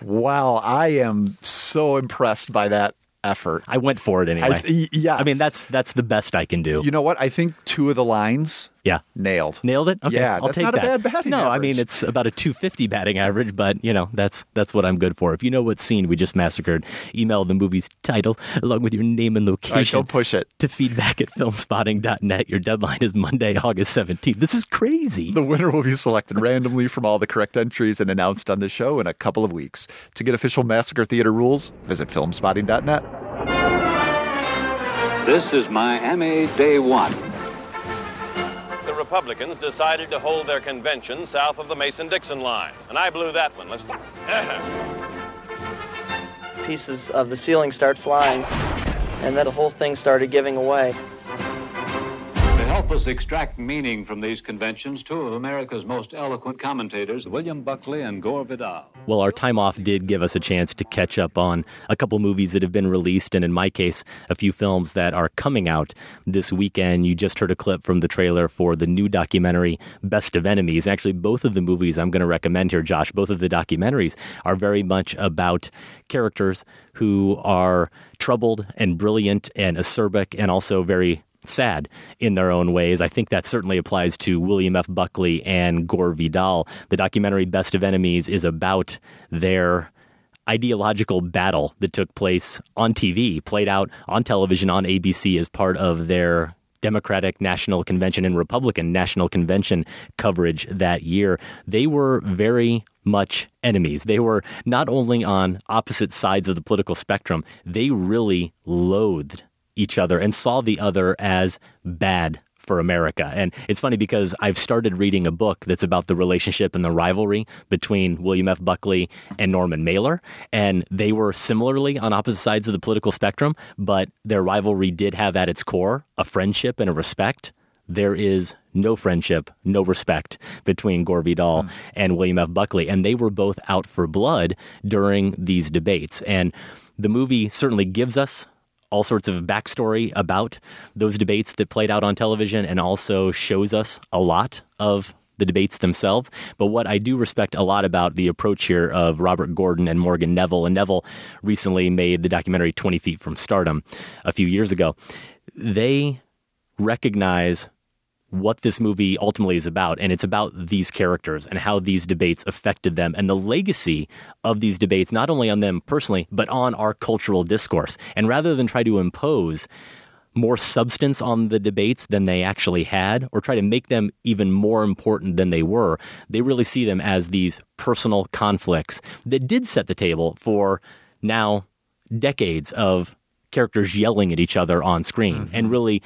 Wow, I am so impressed by that effort. I went for it anyway. I, yes. I mean, that's that's the best I can do. You know what? I think two of the lines yeah. Nailed. Nailed it? Okay. Yeah, I'll take that. no, average. I mean it's about a 250 batting average, but you know, that's that's what I'm good for. If you know what scene we just massacred, email the movie's title along with your name and location. I shall push it. To feedback at filmspotting.net. Your deadline is Monday, August 17th. This is crazy. The winner will be selected randomly from all the correct entries and announced on the show in a couple of weeks. To get official Massacre Theater rules, visit filmspotting.net. This is Miami Day 1. Republicans decided to hold their convention south of the Mason-Dixon line, and I blew that one. Let's. Pieces of the ceiling start flying, and then the whole thing started giving away. Help us extract meaning from these conventions, two of America's most eloquent commentators, William Buckley and Gore Vidal. Well, our time off did give us a chance to catch up on a couple movies that have been released, and in my case, a few films that are coming out this weekend. You just heard a clip from the trailer for the new documentary, Best of Enemies. Actually, both of the movies I'm going to recommend here, Josh, both of the documentaries are very much about characters who are troubled and brilliant and acerbic and also very sad in their own ways. I think that certainly applies to William F. Buckley and Gore Vidal. The documentary Best of Enemies is about their ideological battle that took place on TV, played out on television on ABC as part of their Democratic National Convention and Republican National Convention coverage that year. They were very much enemies. They were not only on opposite sides of the political spectrum, they really loathed each other and saw the other as bad for America. And it's funny because I've started reading a book that's about the relationship and the rivalry between William F. Buckley and Norman Mailer. And they were similarly on opposite sides of the political spectrum, but their rivalry did have at its core a friendship and a respect. There is no friendship, no respect between Gore Vidal mm. and William F. Buckley. And they were both out for blood during these debates. And the movie certainly gives us all sorts of backstory about those debates that played out on television and also shows us a lot of the debates themselves. But what I do respect a lot about the approach here of Robert Gordon and Morgan Neville, and Neville recently made the documentary 20 Feet from Stardom a few years ago, they recognize what this movie ultimately is about. And it's about these characters and how these debates affected them and the legacy of these debates, not only on them personally, but on our cultural discourse. And rather than try to impose more substance on the debates than they actually had, or try to make them even more important than they were, they really see them as these personal conflicts that did set the table for now decades of characters yelling at each other on screen mm-hmm. and really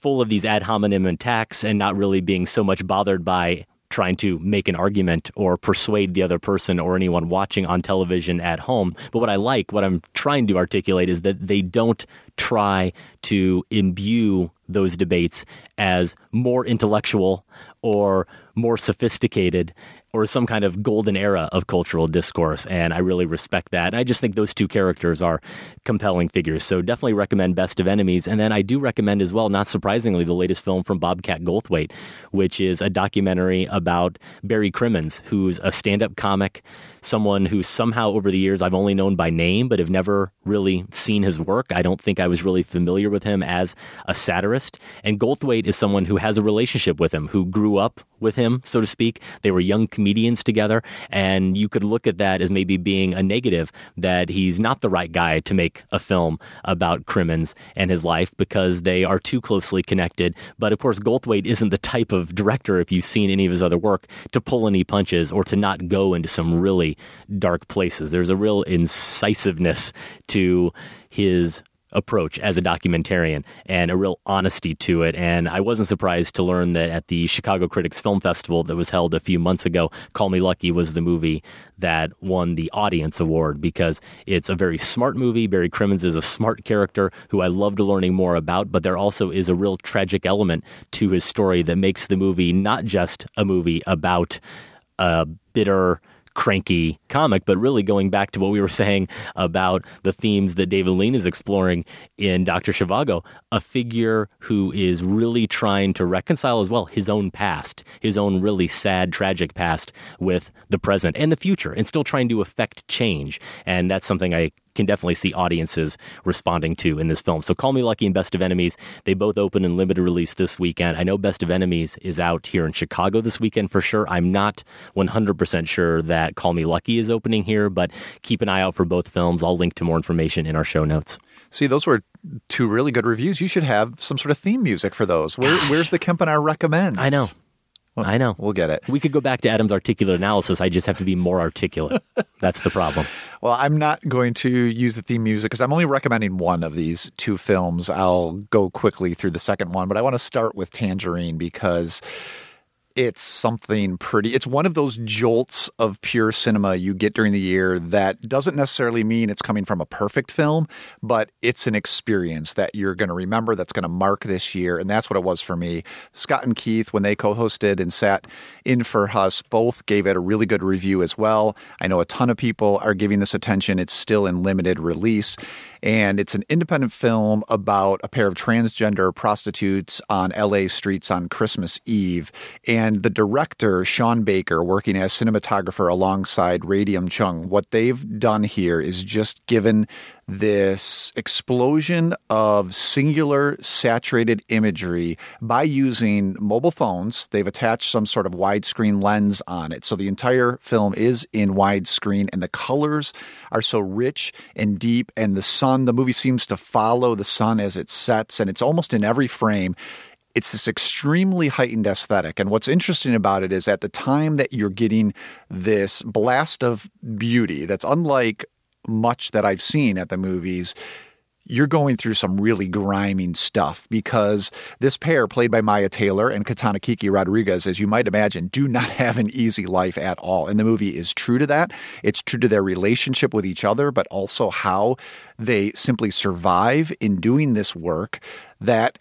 full of these ad hominem attacks and not really being so much bothered by trying to make an argument or persuade the other person or anyone watching on television at home. But what I like, what I'm trying to articulate is that they don't try to imbue those debates as more intellectual or more sophisticated or some kind of golden era of cultural discourse. And I really respect that. And I just think those two characters are compelling figures. So definitely recommend Best of Enemies. And then I do recommend as well, not surprisingly, the latest film from Bobcat Goldthwait, which is a documentary about Barry Crimmins, who's a stand up comic someone who somehow over the years I've only known by name, but have never really seen his work. I don't think I was really familiar with him as a satirist. And Goldthwait is someone who has a relationship with him, who grew up with him, so to speak. They were young comedians together. And you could look at that as maybe being a negative that he's not the right guy to make a film about Crimmins and his life because they are too closely connected. But of course, Goldthwait isn't the type of director, if you've seen any of his other work, to pull any punches or to not go into some really dark places. There's a real incisiveness to his approach as a documentarian and a real honesty to it. And I wasn't surprised to learn that at the Chicago Critics Film Festival that was held a few months ago, Call Me Lucky was the movie that won the audience award because it's a very smart movie. Barry Crimmins is a smart character who I loved learning more about, but there also is a real tragic element to his story that makes the movie not just a movie about a bitter cranky comic, but really going back to what we were *laughs* saying about the themes that David Lean is exploring in Dr. Zhivago, a figure who is really trying to reconcile as well his own past, his own really sad, tragic past with the present and the future, and still trying to affect change. And that's something I can definitely see audiences responding to in this film. So Call Me Lucky and Best of Enemies, they both open in limited release this weekend. I know Best of Enemies is out here in Chicago this weekend for sure. I'm not 100% sure that Call Me Lucky is opening here, but keep an eye out for both films. I'll link to more information in our show notes. See, those were two really good reviews. You should have some sort of theme music for those. Where, where's the Kempenaar recommend? I know. Well, I know. We'll get it. We could go back to Adam's articulate analysis. I just have to be more articulate. *laughs* That's the problem. Well, I'm not going to use the theme music because I'm only recommending one of these two films. I'll go quickly through the second one, but I want to start with Tangerine because it's something pretty it's one of those jolts of pure cinema you get during the year that doesn't necessarily mean it's coming from a perfect film but it's an experience that you're going to remember that's going to mark this year and that's what it was for me. Scott and keith when they co-hosted and sat in for us both gave it a really good review as well. I know a ton of people are giving this attention. It's still in limited release and it's an independent film about a pair of transgender prostitutes on LA streets on Christmas Eve. And the director, Sean Baker, working as cinematographer alongside Radium Cheung, what they've done here is just given this explosion of singular saturated imagery by using mobile phones. They've attached some sort of widescreen lens on it. So the entire film is in widescreen, and the colors are so rich and deep. And the sun, the movie seems to follow the sun as it sets, and it's almost in every frame it's this extremely heightened aesthetic. And what's interesting about it is at the time that you're getting this blast of beauty that's unlike much that I've seen at the movies, you're going through some really griming stuff because this pair, played by Mya Taylor and Kitana Kiki Rodriguez, as you might imagine, do not *laughs* have an easy life at all. And the movie is true to that. It's true to their relationship with each other, but also how they simply survive in doing this work that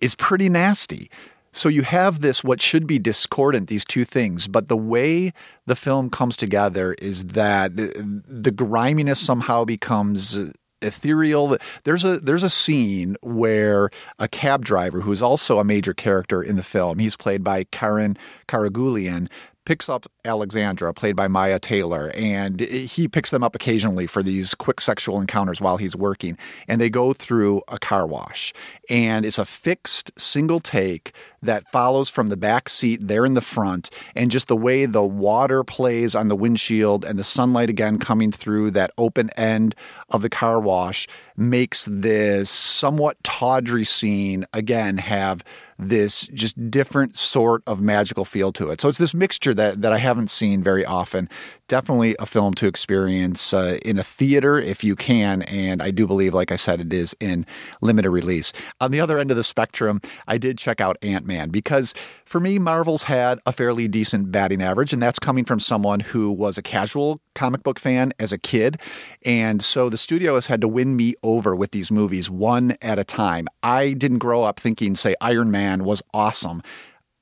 is pretty nasty. So you have this, what should be discordant, these two things, but the way the film comes together is that the griminess somehow becomes ethereal. There's a there's a scene where a cab driver, who's also a major character in the film, he's played by Karren Karagulian, picks up Alexandra, played by Mya Taylor, and he picks them up occasionally for these quick sexual encounters while he's working. And they go through a car wash. And it's a fixed single take that follows from the back seat there in the front. And just the way the water plays on the windshield and the sunlight again coming through that open end of the car wash makes this somewhat tawdry scene again have this just different sort of magical feel to it. So it's this mixture that, that I haven't seen very often. Definitely a film to experience uh, in a theater if you can. And I do believe, like I said, it is in limited release. On the other end of the spectrum, I did check out Ant Man because for me, Marvel's had a fairly decent batting average, and that's coming from someone who was a casual comic book fan as a kid. And so the studio has had to win me over with these movies one at a time. I didn't grow up thinking, say, Iron Man was awesome.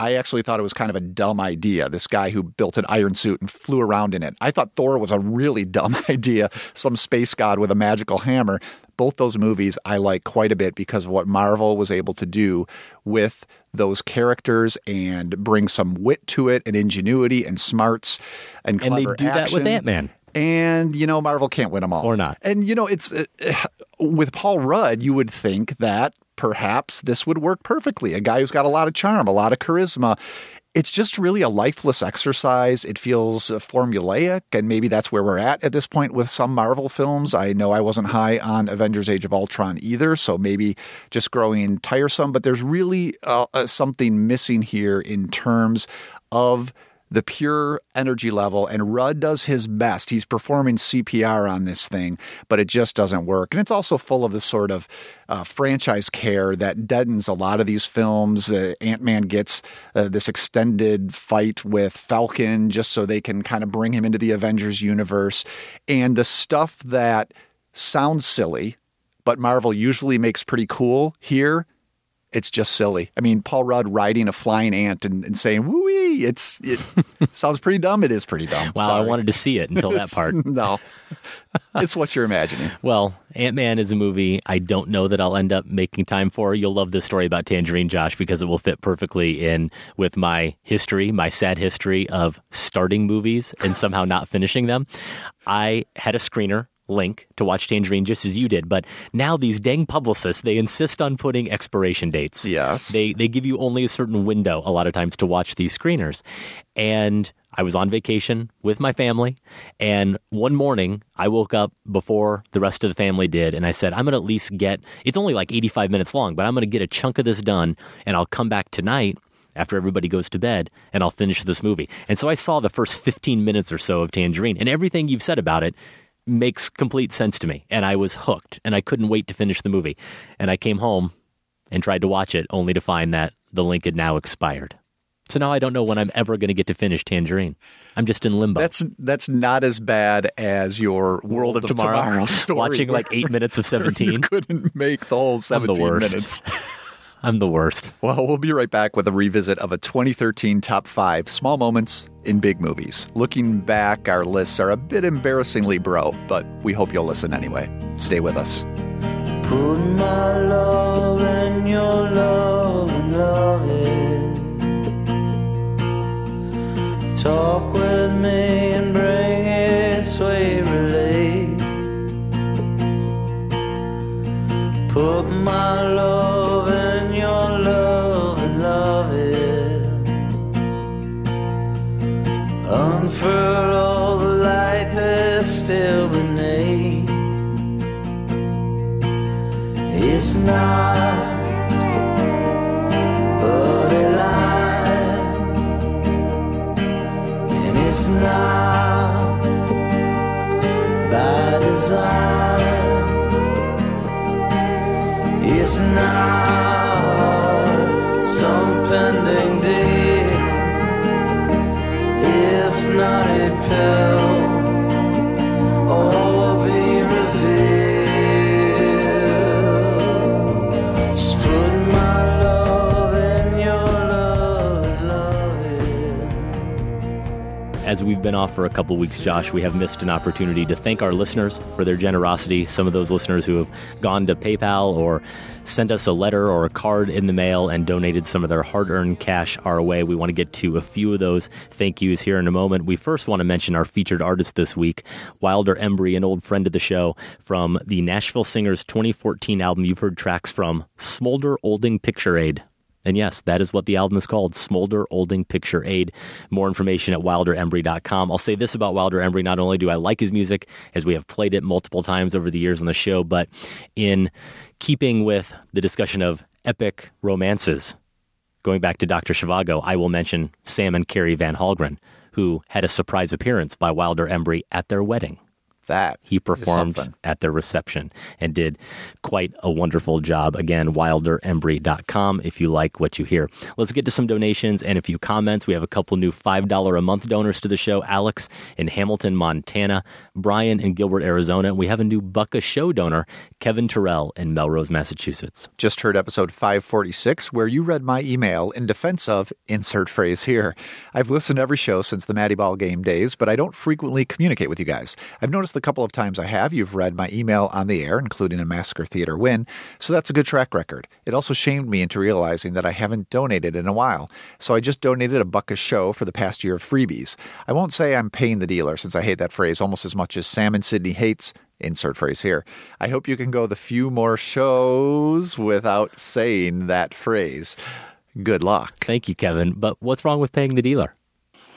I actually thought it was kind of a dumb idea. This guy who built an iron suit and flew around in it. I thought Thor was a really dumb *laughs* idea, some space god with a magical hammer. Both those movies I like quite a bit because of what Marvel was able to do with those characters and bring some wit to it and ingenuity and smarts and and they do action. that with Ant Man. And you know, Marvel can't win them all, or not. And you know, it's uh, with Paul Rudd. You would think that perhaps this would work perfectly. A guy who's got a lot of charm, a lot of charisma, it's just really a lifeless exercise. It feels formulaic, and maybe that's where we're at at this point with some Marvel films. I know I wasn't high on Avengers Age of Ultron either, so maybe just growing tiresome, but there's really uh, something missing here in terms of the pure energy level. And Rudd does his best. He's performing CPR on this thing, but it just doesn't work. And it's also full of the sort of uh, franchise care that deadens a lot of these films. Uh, Ant Man gets uh, this extended fight with Falcon just so they can kind of bring him into the Avengers universe. And the stuff that sounds silly, but Marvel usually makes pretty cool here it's just silly. I mean, Paul Rudd riding a flying ant and, and saying "woo it's it *laughs* sounds pretty dumb. It is pretty dumb. Wow, Sorry. I wanted to see it until that part. *laughs* no, it's what you're imagining. Well, Ant Man is a movie I don't know that I'll end up making time for. You'll love this story about Tangerine, Josh, because it will fit perfectly in with my history, my sad history of starting movies and somehow not finishing them. I had a screener link to watch Tangerine just as you did. But now these dang publicists, they insist on putting expiration dates. Yes. They they give you only a certain window a lot of times to watch these screeners. And I was on vacation with my family, and one morning I woke up before the rest of the family did, and I said, I'm going to at least get, it's only like 85 minutes long, but I'm going to get a chunk of this done, and I'll come back tonight after everybody goes to bed and I'll finish this movie. And so I saw the first 15 minutes or so of Tangerine, and everything you've said about it makes complete sense to me. And I was hooked and I couldn't wait to finish the movie. And I came home and tried to watch it only to find that the link had now expired. So now I don't know when I'm ever going to get to finish Tangerine. I'm just in limbo. That's that's not as bad as your World, of Tomorrow. *laughs* story. Watching like eight minutes of *laughs* 17. You couldn't make the whole I'm 17 the worst. minutes. *laughs* I'm the worst. Well, we'll be right back with a revisit of a 2013 top five small moments in big movies. Looking back, our lists are a bit embarrassingly bro, but we hope you'll listen anyway. Stay with us. Put my love in your love and love it. Talk with me and bring it sweet relief. Put my love Unfurl all the light that's still beneath. It's not a lie, and it's not by design. It's not some pending deal. It's not a pill. All As we've been off for a couple weeks, Josh, we have missed an opportunity to thank our listeners for their generosity. Some of those listeners who have gone to PayPal or sent us a letter or a card in the mail and donated some of their hard earned cash our way. We want to get to a few of those thank yous here in a moment. We first want to mention our featured artist this week, Wilder Embry, an old friend of the show from the Nashville Singers 2014 album. You've heard tracks from Smolder Olding Picture Aid. And yes, that is what the album is called Smolder Olding Picture Aid. More information at wilderembry.com. I'll say this about Wilder Embry not only do I like his music, as we have played it multiple times over the years on the show, but in keeping with the discussion of epic romances, going back to Dr. Zhivago, I will mention Sam and Carrie Van Hallgren, who had a surprise appearance by Wilder Embry at their wedding. That he performed at their reception and did quite a wonderful job. Again, wilderembry.com if you like what you hear. Let's get to some donations and a few comments. We have a couple new $5 a month donors to the show Alex in Hamilton, Montana, Brian in Gilbert, Arizona. And we have a new Buck a Show donor, Kevin Terrell in Melrose, Massachusetts. Just heard episode 546, where you read my email in defense of insert phrase here. I've listened to every show since the Matty Ball game days, but I don't frequently communicate with you guys. I've noticed the couple of times I have, you've read my email on the air, including a Massacre Theater win, so that's a good track record. It also shamed me into realizing that I haven't donated in a while, so I just donated a buck a show for the past year of freebies. I won't say I'm paying the dealer, since I hate that phrase almost as much as Sam and Sydney hates insert phrase here. I hope you can go the few more shows without saying that phrase. Good luck. Thank you, Kevin. But what's wrong with paying the dealer?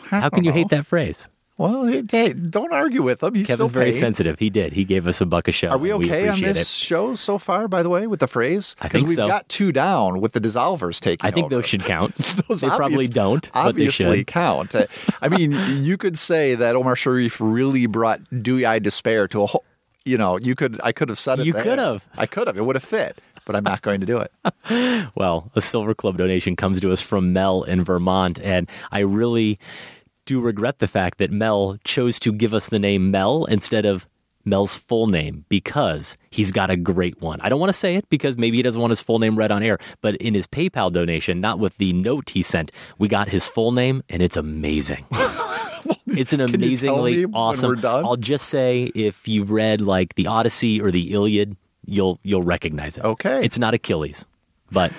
How can you hate that phrase? Well, hey, don't argue with him. He's Kevin's very sensitive. He did. He gave us a buck a show. Are we okay on this it. show so far, by the way, with the phrase? I think we've so. got two down with the dissolvers taking I think over. those should count. *laughs* Those they probably don't, but they Obviously should. count. I mean, *laughs* you could say that Omar Sharif really brought dewy-eyed despair to a whole. You know, you could. I could have said it. You could have. I could have. It would have fit. But I'm not going to do it. *laughs* Well, a Silver Club donation comes to us from Mel in Vermont, and I really do regret the fact that Mel chose to give us the name Mel instead of Mel's full name because he's got a great one. I don't want to say it because maybe he doesn't want his full name read on air, but in his PayPal donation, not with the note he sent, we got his full name, and it's amazing. *laughs* It's an Can you tell amazingly awesome. I'll just say if you've read like the Odyssey or the Iliad, you'll you'll recognize it. Okay. It's not Achilles, but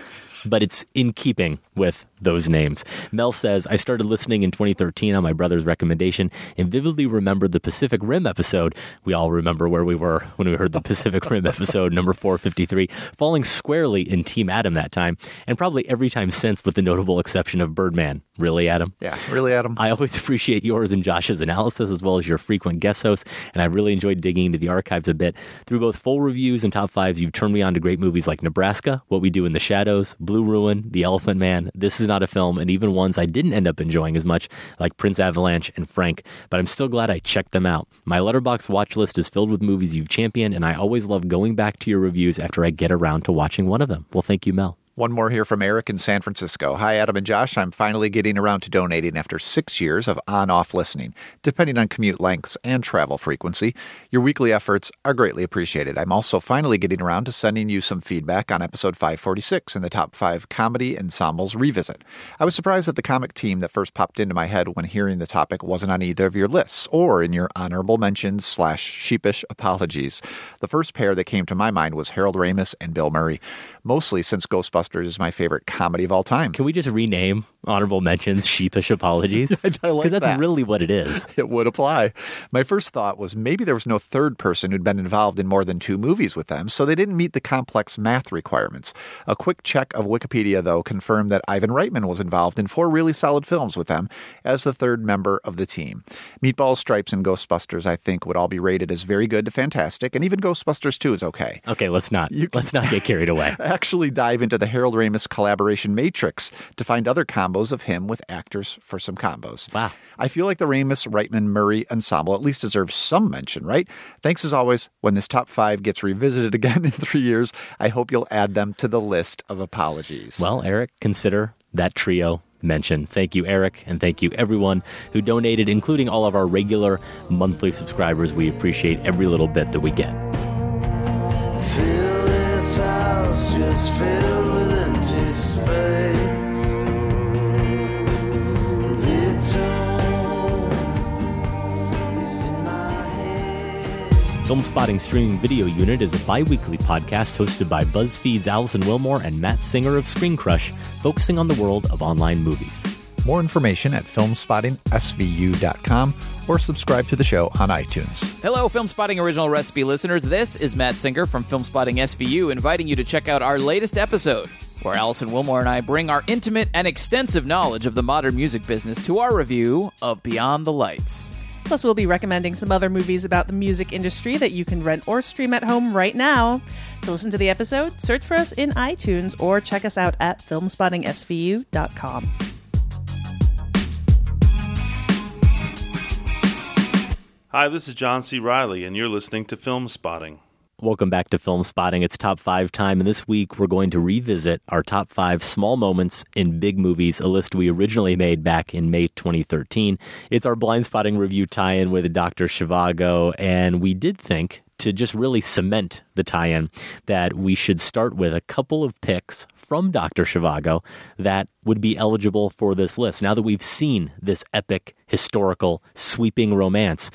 but it's in keeping with those names. Mel says, I started listening in 2013 on my brother's recommendation and vividly remembered the Pacific Rim episode. We all remember where we were when we heard the Pacific Rim episode, *laughs* number 453, falling squarely in Team Adam that time, and probably every time since, with the notable exception of Birdman. Really, Adam? Yeah, really, Adam. I always *laughs* appreciate yours and Josh's analysis as well as your frequent guest hosts, and I really enjoyed digging into the archives a bit. Through both full reviews and top fives, you've turned me on to great movies like Nebraska, What We Do in the Shadows, Blue Ruin, The Elephant Man, This Is Not a Film, and even ones I didn't end up enjoying as much, like Prince Avalanche and Frank, but I'm still glad I checked them out. My Letterboxd watch list is filled with movies you've championed, and I always love going back to your reviews after I get around to watching one of them. Well, thank you, Mel. One more here from Eric in San Francisco. Hi, Adam and Josh. I'm finally getting around to donating after six years of on off listening, depending on commute lengths and travel frequency. Your weekly efforts are greatly appreciated. I'm also finally getting around to sending you some feedback on episode 546 in the top five comedy ensembles revisit. I was surprised that the comic team that first popped into my head when hearing the topic wasn't on either of your lists or in your honorable mentions slash sheepish apologies. The first pair that came to my mind was Harold Ramis and Bill Murray, mostly since Ghostbusters is my favorite comedy of all time. Can we just rename honorable mentions sheepish apologies? *laughs* Because like that's that. really what it is. *laughs* It would apply. My first thought was maybe there was no third person who'd been involved in more than two movies with them, so they didn't meet the complex math requirements. A quick check of Wikipedia, though, confirmed that Ivan Reitman was involved in four really solid films with them as the third member of the team. Meatballs, Stripes, and Ghostbusters, I think, would all be rated as very good to fantastic, and even Ghostbusters 2 is okay. Okay, let's not let's not get carried away. *laughs* Actually, dive into the Harold Ramis collaboration matrix to find other combos of him with actors for some combos. Wow. I feel like the Ramis, Reitman, Murray ensemble at least deserves some mention, right? Thanks as always. When this top five gets revisited *laughs* again in three years, I hope you'll add them to the list of apologies. Well, Eric, consider that trio mention. Thank you, Eric, and thank you everyone who donated, including all of our regular monthly subscribers. We appreciate every little bit that we get. Fill this house just filled with empty space. The tone is in my head. Filmspotting Streaming Video Unit is a bi weekly podcast hosted by BuzzFeed's Alison Willmore and Matt Singer of ScreenCrush, focusing on the world of online movies. More information at filmspottingsvu.com or subscribe to the show on iTunes. Hello, Film Spotting Original Recipe listeners. This is Matt Singer from Filmspotting SVU inviting you to check out our latest episode, where Alison Willmore and I bring our intimate and extensive knowledge of the modern music business to our review of Beyond the Lights. Plus, we'll be recommending some other movies about the music industry that you can rent or stream at home right now. To listen to the episode, search for us in iTunes or check us out at filmspottingsvu.com. Hi, this is John C. Reilly, and you're listening to Filmspotting. Welcome back to Filmspotting. It's top five time, and this week we're going to revisit our top five small moments in big movies, a list we originally made back in May 2013. It's our blind spotting review tie in with Dr. Zhivago, and we did think to just really cement the tie in that we should start with a couple of picks from Dr. Zhivago that would be eligible for this list. Now that we've seen this epic, historical, sweeping romance,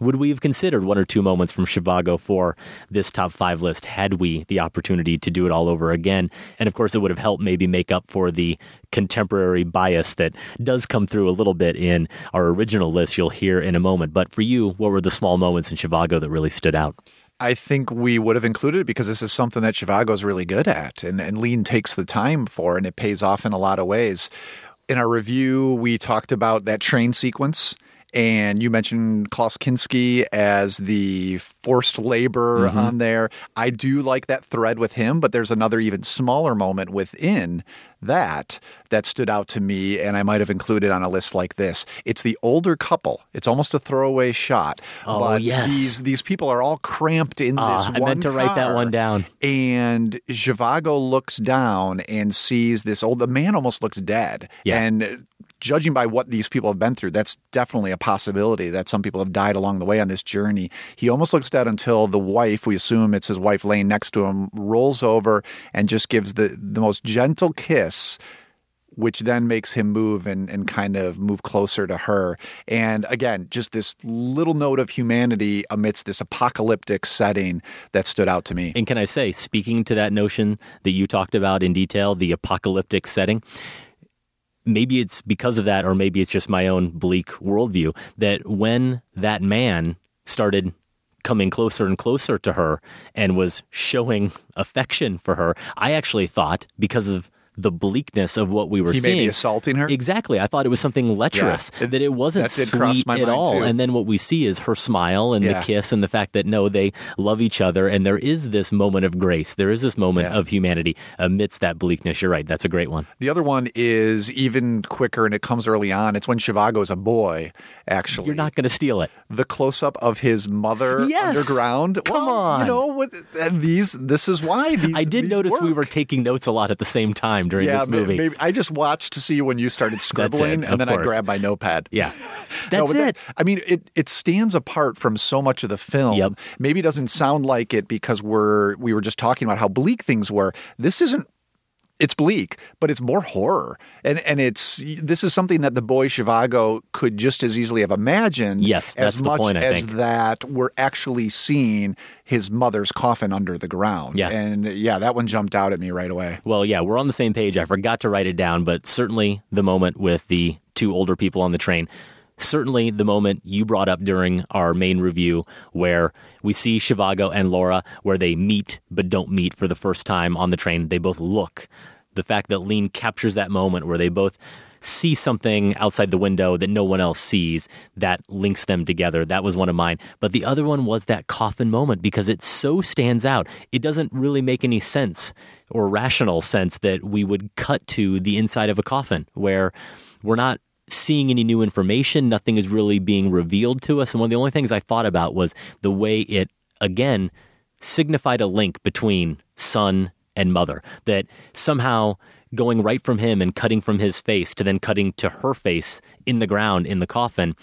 would we have considered one or two moments from Zhivago for this top five list had we the opportunity to do it all over again? And of course, it would have helped maybe make up for the contemporary bias that does come through a little bit in our original list you'll hear in a moment. But for you, what were the small moments in Zhivago that really stood out? I think we would have included it because this is something that Zhivago is really good at, and, and Lean takes the time for, and it pays off in a lot of ways. In our review, we talked about that train sequence. And you mentioned Klaus Kinski as the forced labor Mhm. on there. I do like that thread with him, but there's another even smaller moment within that that stood out to me, and I might have included on a list like this. It's the older couple. It's almost a throwaway shot. Oh, but yes. These these people are all cramped in Ah, this I one meant to write that one down. And Zhivago looks down and sees this old. The man almost looks dead. Yeah. And judging by what these people have been through, that's definitely a possibility that some people have died along the way on this journey. He almost looks dead until the wife, we assume it's his wife laying next to him, rolls over and just gives the, the most gentle kiss which then makes him move and, and kind of move closer to her. And again, just this little note of humanity amidst this apocalyptic setting that stood out to me. And can I say, speaking to that notion that you talked about in detail, the apocalyptic setting, maybe it's because of that, or maybe it's just my own bleak worldview, that when that man started coming closer and closer to her and was showing *laughs* affection for her, I actually thought, because of the bleakness of what we were He may be seeing. assaulting her? Exactly. I thought it was something lecherous. Yeah. that it wasn't That did cross sweet my at all. too. And then what we see is her smile and Yeah. the kiss and the fact that no, they love each other and there is this moment of grace. There is this moment of humanity amidst that bleakness. You're right. That's a great one. The other one is even quicker, and it comes early on. It's when Zhivago's a boy. Actually, You're not going to steal it. The close up of his mother Yes! underground. Come Well, on. you know what? These. This is why these. I did these notice we were taking notes a lot at the same time during yeah, this movie. Maybe, I just watched to see when you started *laughs* scribbling, and then I grabbed my notepad. Yeah, *laughs* No, that's that- it. I mean, it it stands apart from so much of the film. Maybe it doesn't sound like it because we're we were just talking about how bleak things were. This isn't. It's bleak, but it's more horror, and and it's this is something that the boy Zhivago could just as easily have imagined. Yes, that's as the much point, I as think. that we're actually seeing his mother's coffin under the ground. Yeah. and yeah, that one jumped out at me right away. Well, yeah, we're on the same page. I forgot to write it down, but certainly the moment with the two older people on the train. Certainly the moment you brought up during our main review where we see Zhivago and Lara where they meet but don't meet for the first time on the train. They both look. The fact that Lean captures that moment where they both see something outside the window that no one else sees that links them together. That was one of mine. But the other one was that coffin moment because it so stands out. It doesn't really make any sense or rational sense that we would cut to the inside of a coffin where we're not seeing any new information. Nothing is really being revealed to us. And one of the only things I thought about was the way it, again, signified a link between son and mother. That somehow going right from him and cutting from his face to then cutting to her face in the ground in the coffin,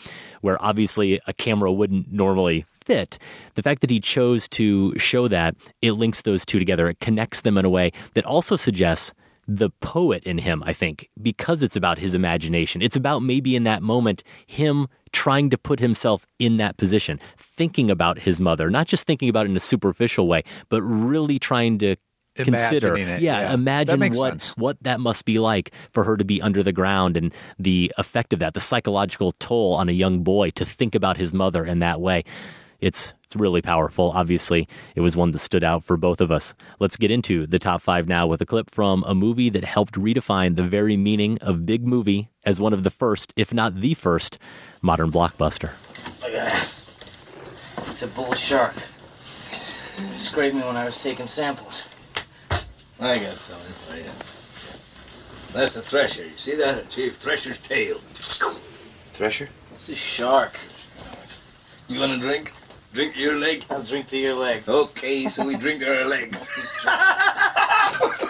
where obviously a camera wouldn't normally fit. The fact that he chose to show that, it links those two together. It connects them in a way that also suggests the poet in him, I think, because it's about his imagination. It's about maybe in that moment him trying to put himself in that position, thinking about his mother, not just thinking about it in a superficial way, but really trying to consider yeah, yeah. Imagine what sense. what that must be like for her to be under the ground and the effect of that the psychological toll on a young boy to think about his mother in that way it's it's really powerful obviously it was one that stood out for both of us let's get into the top 5 now with a clip from a movie that helped redefine the very meaning of big movie as one of the first if not the first modern blockbuster Look at that. It's a bull shark. It Scraped me when I was taking samples. I got something for you. That's the thresher. You see that? Chief Thresher's tail. Thresher? It's a shark. You want a drink? Drink to your leg? I'll drink to your leg. Okay, so we drink our legs. *laughs*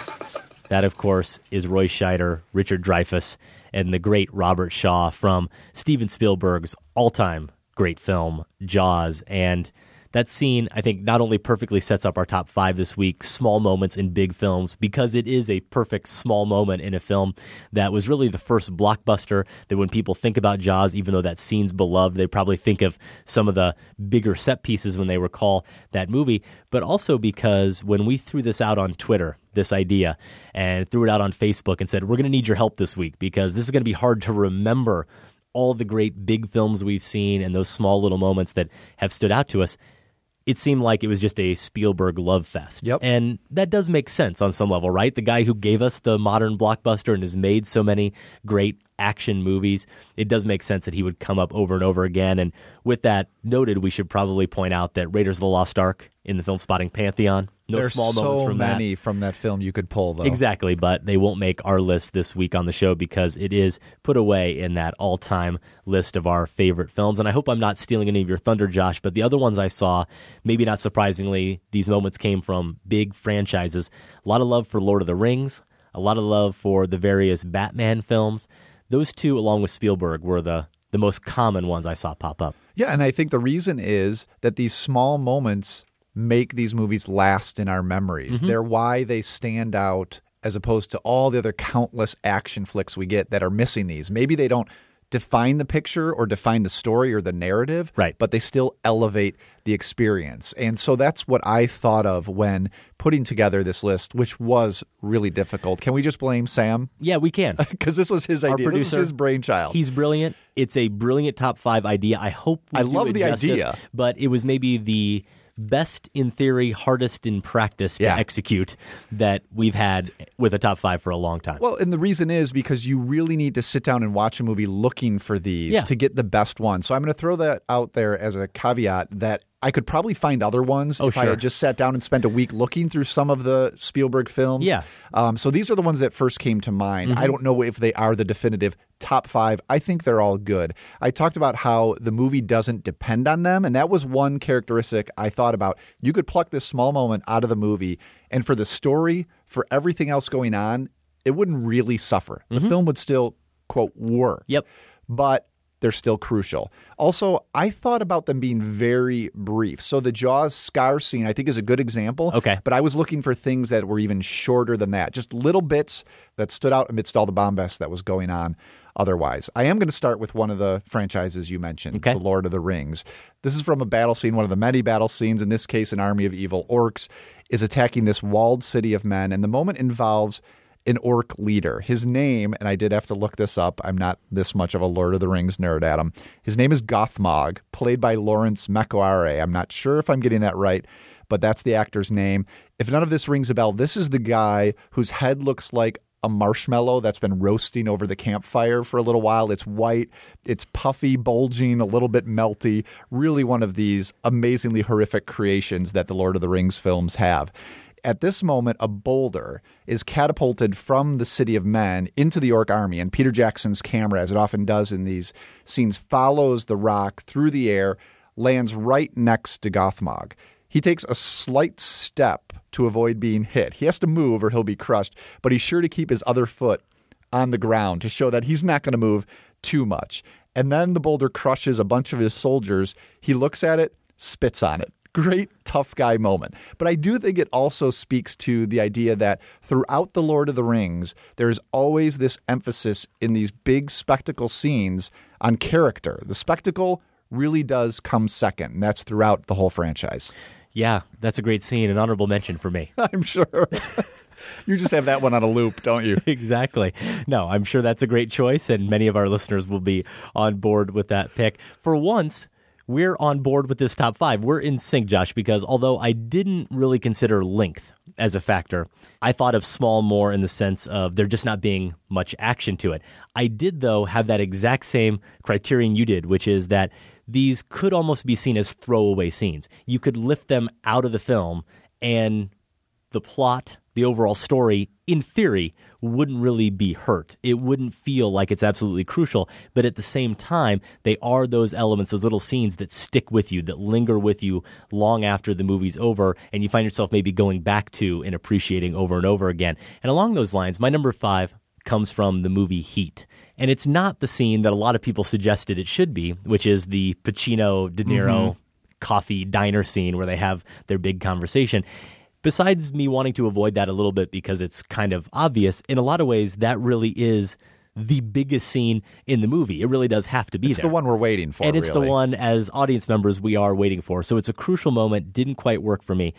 That, of course, is Roy Scheider, Richard Dreyfuss, and the great Robert Shaw from Steven Spielberg's all time great film, Jaws. And that scene, I think, not only perfectly sets up our top five this week, small moments in big films, because it is a perfect small moment in a film that was really the first blockbuster that when people think about Jaws, even though that scene's beloved, they probably think of some of the bigger set pieces when they recall that movie, but also because when we threw this out on Twitter, this idea, and threw it out on Facebook and said, We're going to need your help this week because this is going to be hard to remember all the great big films we've seen and those small little moments that have stood out to us. It seemed like it was just a Spielberg love fest. Yep. And that does make sense on some level, right? The guy who gave us the modern blockbuster and has made so many great action movies, it does make sense that he would come up over and over again. And with that noted, we should probably point out that Raiders of the Lost Ark in the film spotting pantheon. No There's small so moments from that. many from that film you could pull though. Exactly, but they won't make our list this week on the show because it is put away in that all time list of our favorite films. And I hope I'm not stealing any of your thunder, Josh, but the other ones I saw, maybe not surprisingly, these moments came from big franchises. A lot of love for Lord of the Rings, a lot of love for the various Batman films. Those two, along with Spielberg, were the, the most common ones I saw pop up. Yeah, and I think the reason is that these small moments make these movies last in our memories. Mhm. They're why they stand out as opposed to all the other countless action flicks we get that are missing these. Maybe they don't define the picture or define the story or the narrative, right. but they still elevate the experience. And so that's what I thought of when putting together this list, which was really difficult. Can we just blame Sam? Yeah, we can. *laughs* Because this was his Our idea. This producer, was his brainchild. He's brilliant. It's a brilliant top five idea. I hope we I love the justice, idea. but it was maybe the best in theory, hardest in practice to Yeah. execute that we've had with a top five for a long time. Well, and the reason is because you really need to sit down and watch a movie looking for these Yeah. to get the best one. So I'm going to throw that out there as a caveat that I could probably find other ones Oh, if I had just sat down and spent a week looking through some of the Spielberg films. Yeah. Um, so these are the ones that first came to mind. Mhm. I don't know if they are the definitive top five. I think they're all good. I talked about how the movie doesn't depend on them, and that was one characteristic I thought about. You could pluck this small moment out of the movie, and for the story, for everything else going on, it wouldn't really suffer. The Mhm. film would still, quote, work. Yep. But they're still crucial. Also, I thought about them being very brief. So the Jaws scar scene, I think, is a good example. Okay. But I was looking for things that were even shorter than that, just little bits that stood out amidst all the bombast that was going on otherwise. I am going to start with one of the franchises you mentioned, Okay. The Lord of the Rings. This is from a battle scene, one of the many battle scenes. In this case, an army of evil orcs is attacking this walled city of men, and the moment involves an orc leader. His name, and I did have to look this up. I'm not this much of a Lord of the Rings nerd, Adam. His name is Gothmog, played by Lawrence Makoare. I'm not sure if I'm getting that right, but that's the actor's name. If none of this rings a bell, this is the guy whose head looks like a marshmallow that's been roasting over the campfire for a little while. It's white, it's puffy, bulging, a little bit melty. Really one of these amazingly horrific creations that the Lord of the Rings films have. At this moment, a boulder is catapulted from the city of men into the orc army, and Peter Jackson's camera, as it often does in these scenes, follows the rock through the air, lands right next to Gothmog. He takes a slight step to avoid being hit. He has to move or he'll be crushed, but he's sure to keep his other foot on the ground to show that he's not going to move too much. And then the boulder crushes a bunch of his soldiers. He looks at it, spits on it. Great tough guy moment. But I do think it also speaks to the idea that throughout The Lord of the Rings, there's always this emphasis in these big spectacle scenes on character. The spectacle really does come second, and that's throughout the whole franchise. Yeah, that's a great scene, an honorable mention for me. *laughs* I'm sure. *laughs* you just have that one on a loop, don't you? *laughs* exactly. No, I'm sure that's a great choice, and many of our listeners will be on board with that pick. For once, we're on board with this top five. We're in sync, Josh, because although I didn't really consider length as a factor, I thought of small more in the sense of there just not being much action to it. I did, though, have that exact same criterion you did, which is that these could almost be seen as throwaway scenes. You could lift them out of the film and the plot, the overall story, in theory, wouldn't really be hurt. It wouldn't feel like it's absolutely crucial. But at the same time, they are those elements, those little scenes that stick with you, that linger with you long after the movie's over, and you find yourself maybe going back to and appreciating over and over again. And along those lines, my number five comes from the movie Heat. And it's not the scene that a lot of people suggested it should be, which is the Pacino, De Niro, Mhm. coffee diner scene where they have their big conversation. Besides me wanting to avoid that a little bit because it's kind of obvious, in a lot of ways, that really is the biggest scene in the movie. It really does have to be It's there. the one we're waiting for. and it's really. the one, as audience members, we are waiting for. So it's a crucial moment, didn't quite work for me.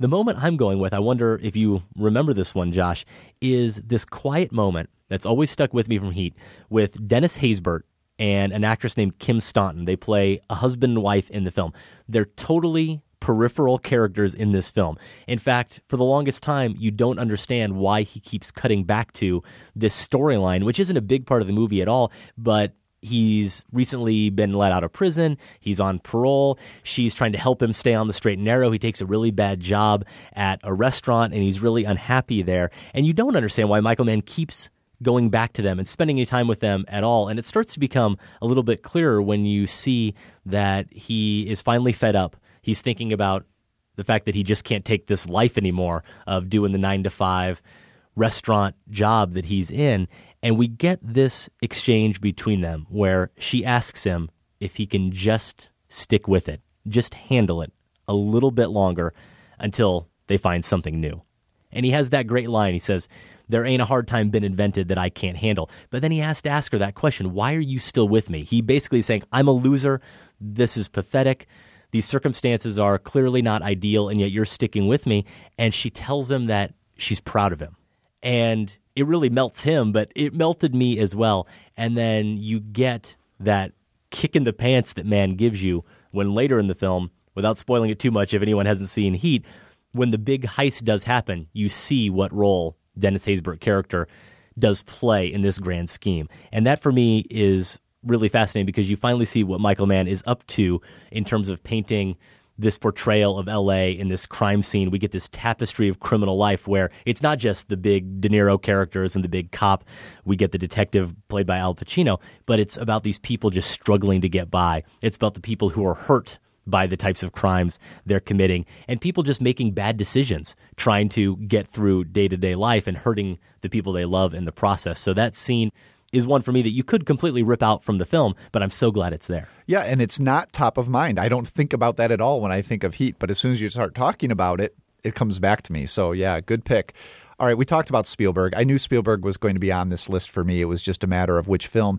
The moment I'm going with, I wonder if you remember this one, Josh, is this quiet moment that's always stuck with me from Heat with Dennis Haysbert and an actress named Kim Staunton. They play a husband and wife in the film. They're totally peripheral characters in this film. In fact, for the longest time, you don't understand why he keeps cutting back to this storyline, which isn't a big part of the movie at all, but He's recently been let out of prison. He's on parole. She's trying to help him stay on the straight and narrow. He takes a really bad job at a restaurant and he's really unhappy there. And you don't understand why Michael Mann keeps going back to them and spending any time with them at all. And it starts to become a little bit clearer when you see that he is finally fed up. He's thinking about the fact that he just can't take this life anymore of doing the nine to five restaurant job that he's in. And we get this exchange between them where she asks him if he can just stick with it, just handle it a little bit longer until they find something new. And he has that great line. He says, There ain't a hard time been invented that I can't handle. But then he has to ask her that question Why are you still with me? He basically is saying, I'm a loser. This is pathetic. These circumstances are clearly not ideal, and yet you're sticking with me. And she tells him that she's proud of him. And it really melts him, but it melted me as well. And then you get that kick in the pants that man gives you when later in the film, without spoiling it too much if anyone hasn't seen Heat, when the big heist does happen, you see what role Dennis Haysbert character does play in this grand scheme. And that for me is really fascinating because you finally see what Michael Mann is up to in terms of painting this portrayal of LA in this crime scene. We get this tapestry of criminal life where it's not just the big De Niro characters and the big cop. We get the detective played by Al Pacino, but it's about these people just struggling to get by. It's about the people who are hurt by the types of crimes they're committing and people just making bad decisions, trying to get through day to day life and hurting the people they love in the process. So that scene is one for me that you could completely rip out from the film, but I'm so glad it's there. Yeah, and it's not top of mind. I don't think about that at all when I think of Heat, but as soon as you start talking about it, it comes back to me. So, yeah, good pick. All right, we talked about Spielberg. I knew Spielberg was going to be on this list for me. It was just a matter of which film.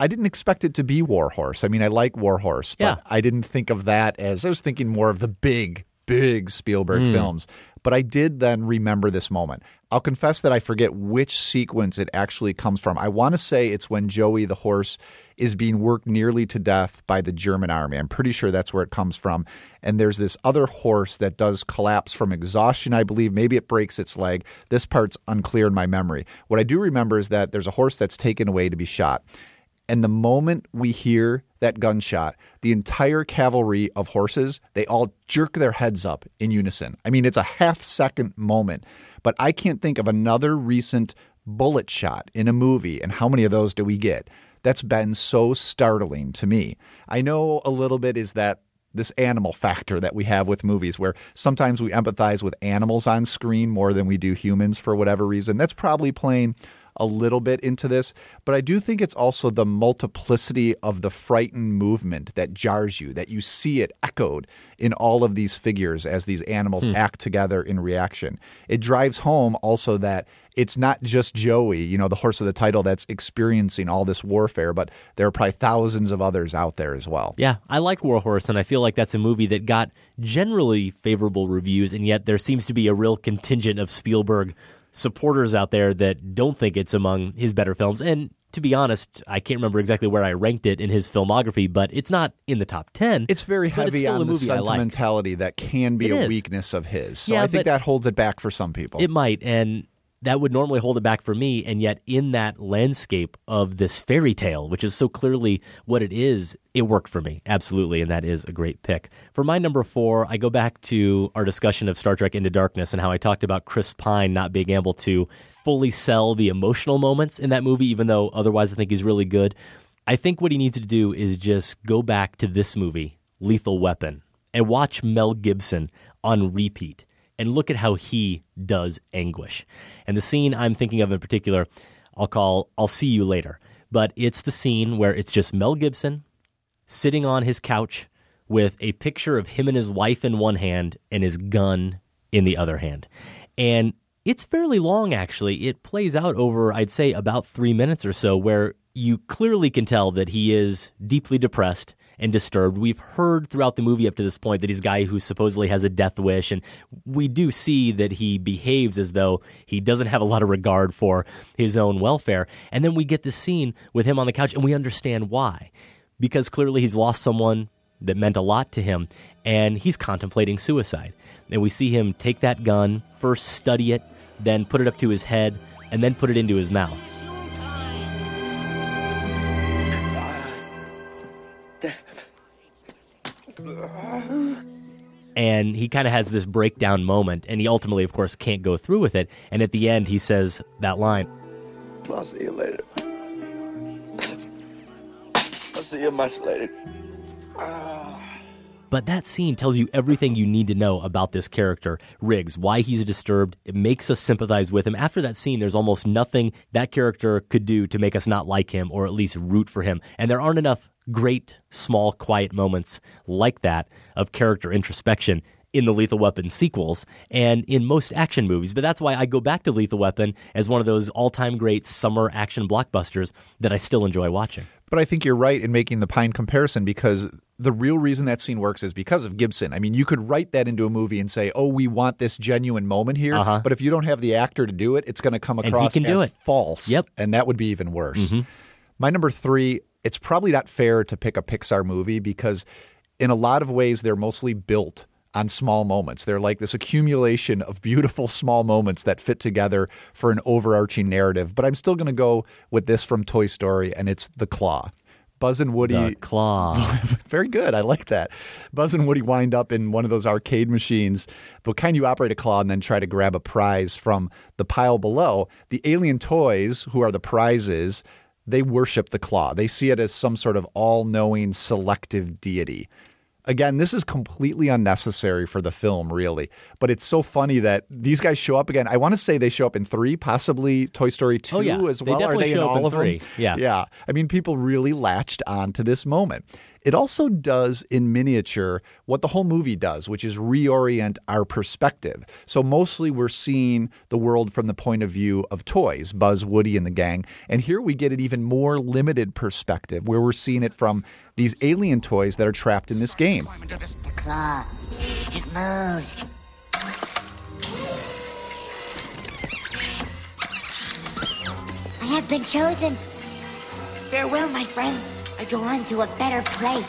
I didn't expect it to be Warhorse. I mean, I like Warhorse, but Yeah. I didn't think of that as I was thinking more of the big, big Spielberg Mm. films. But I did then remember this moment. I'll confess that I forget which sequence it actually comes from. I want to say it's when Joey the horse is being worked nearly to death by the German army. I'm pretty sure that's where it comes from. And there's this other horse that does collapse from exhaustion, I believe. Maybe it breaks its leg. This part's unclear in my memory. What I do remember is that there's a horse that's taken away to be shot. And the moment we hear that gunshot, the entire cavalry of horses, they all jerk their heads up in unison. I mean, it's a half second moment, but I can't think of another recent bullet shot in a movie. And how many of those do we get? That's been so startling to me. I know a little bit is that this animal factor that we have with movies where sometimes we empathize with animals on screen more than we do humans for whatever reason. That's probably playing a little bit into this, but I do think it's also the multiplicity of the frightened movement that jars you, that you see it echoed in all of these figures as these animals Hmm. act together in reaction. It drives home also that it's not just Joey, you know, the horse of the title that's experiencing all this warfare, but there are probably thousands of others out there as well. Yeah, I like Warhorse, and I feel like that's a movie that got generally favorable reviews, and yet there seems to be a real contingent of Spielberg supporters out there that don't think it's among his better films. And to be honest, I can't remember exactly where I ranked it in his filmography, but it's not in the top 10. It's very heavy it's on the movie I like. sentimentality that can be It a is. weakness of his. So Yeah, I think that holds it back for some people. It might, and that would normally hold it back for me. And yet, in that landscape of this fairy tale, which is so clearly what it is, it worked for me. Absolutely. And that is a great pick. For my number four, I go back to our discussion of Star Trek Into Darkness and how I talked about Chris Pine not being able to fully sell the emotional moments in that movie, even though otherwise I think he's really good. I think what he needs to do is just go back to this movie, Lethal Weapon, and watch Mel Gibson on repeat and look at how he does anguish. And the scene I'm thinking of in particular, I'll call I'll See You Later. But it's the scene where it's just Mel Gibson sitting on his couch with a picture of him and his wife in one hand and his gun in the other hand. And it's fairly long, actually. It plays out over, I'd say, about three minutes or so, where you clearly can tell that he is deeply depressed and disturbed. We've heard throughout the movie up to this point that he's a guy who supposedly has a death wish, and we do see that he behaves as though he doesn't have a lot of regard for his own welfare. And then we get this scene with him on the couch, and we understand why. Because clearly he's lost someone that meant a lot to him, and he's contemplating suicide. And we see him take that gun, first study it, then put it up to his head, and then put it into his mouth. And he kind of has this breakdown moment and he ultimately of course can't go through with it and at the end he says that line I'll see you later. I'll see you much later. but that scene tells you everything you need to know about this character riggs why he's disturbed it makes us sympathize with him after that scene there's almost nothing that character could do to make us not like him or at least root for him and there aren't enough great small quiet moments like that of character introspection in the Lethal Weapon sequels and in most action movies. But that's why I go back to Lethal Weapon as one of those all time great summer action blockbusters that I still enjoy watching. But I think you're right in making the Pine comparison because the real reason that scene works is because of Gibson. I mean, you could write that into a movie and say, "Oh, we want this genuine moment here," Uh-huh. but if you don't have the actor to do it, it's going to come across as it. false. Yep. and that would be even worse. Mhm. My number three. It's probably not fair to pick a Pixar movie because in a lot of ways, they're mostly built on small moments. They're like this accumulation of beautiful *laughs* small moments that fit together for an overarching narrative. But I'm still going to go with this from Toy Story, and it's the claw. Buzz and Woody. The claw. *laughs* Very good. I like that. Buzz and Woody wind up in one of those arcade machines, but can you operate a claw and then try to grab a prize from the pile below? The alien toys, who are the prizes, they worship the claw. They see it as some sort of all knowing selective deity. Again, this is completely unnecessary for the film, really. But it's so funny that these guys show up again. I want to say they show up in three, possibly Toy Story 2 Oh, yeah. as They well. definitely Are they in all of three. them? Yeah. Yeah. I mean, people really latched on to this moment. It also does in miniature what the whole movie does, which is reorient our perspective. So mostly we're seeing the world from the point of view of toys, Buzz, Woody, and the gang. And here we get an even more limited perspective where we're seeing it from these alien toys that are trapped in this game. The claw. It moves. I have been chosen. Farewell, my friends. I go on to a better place.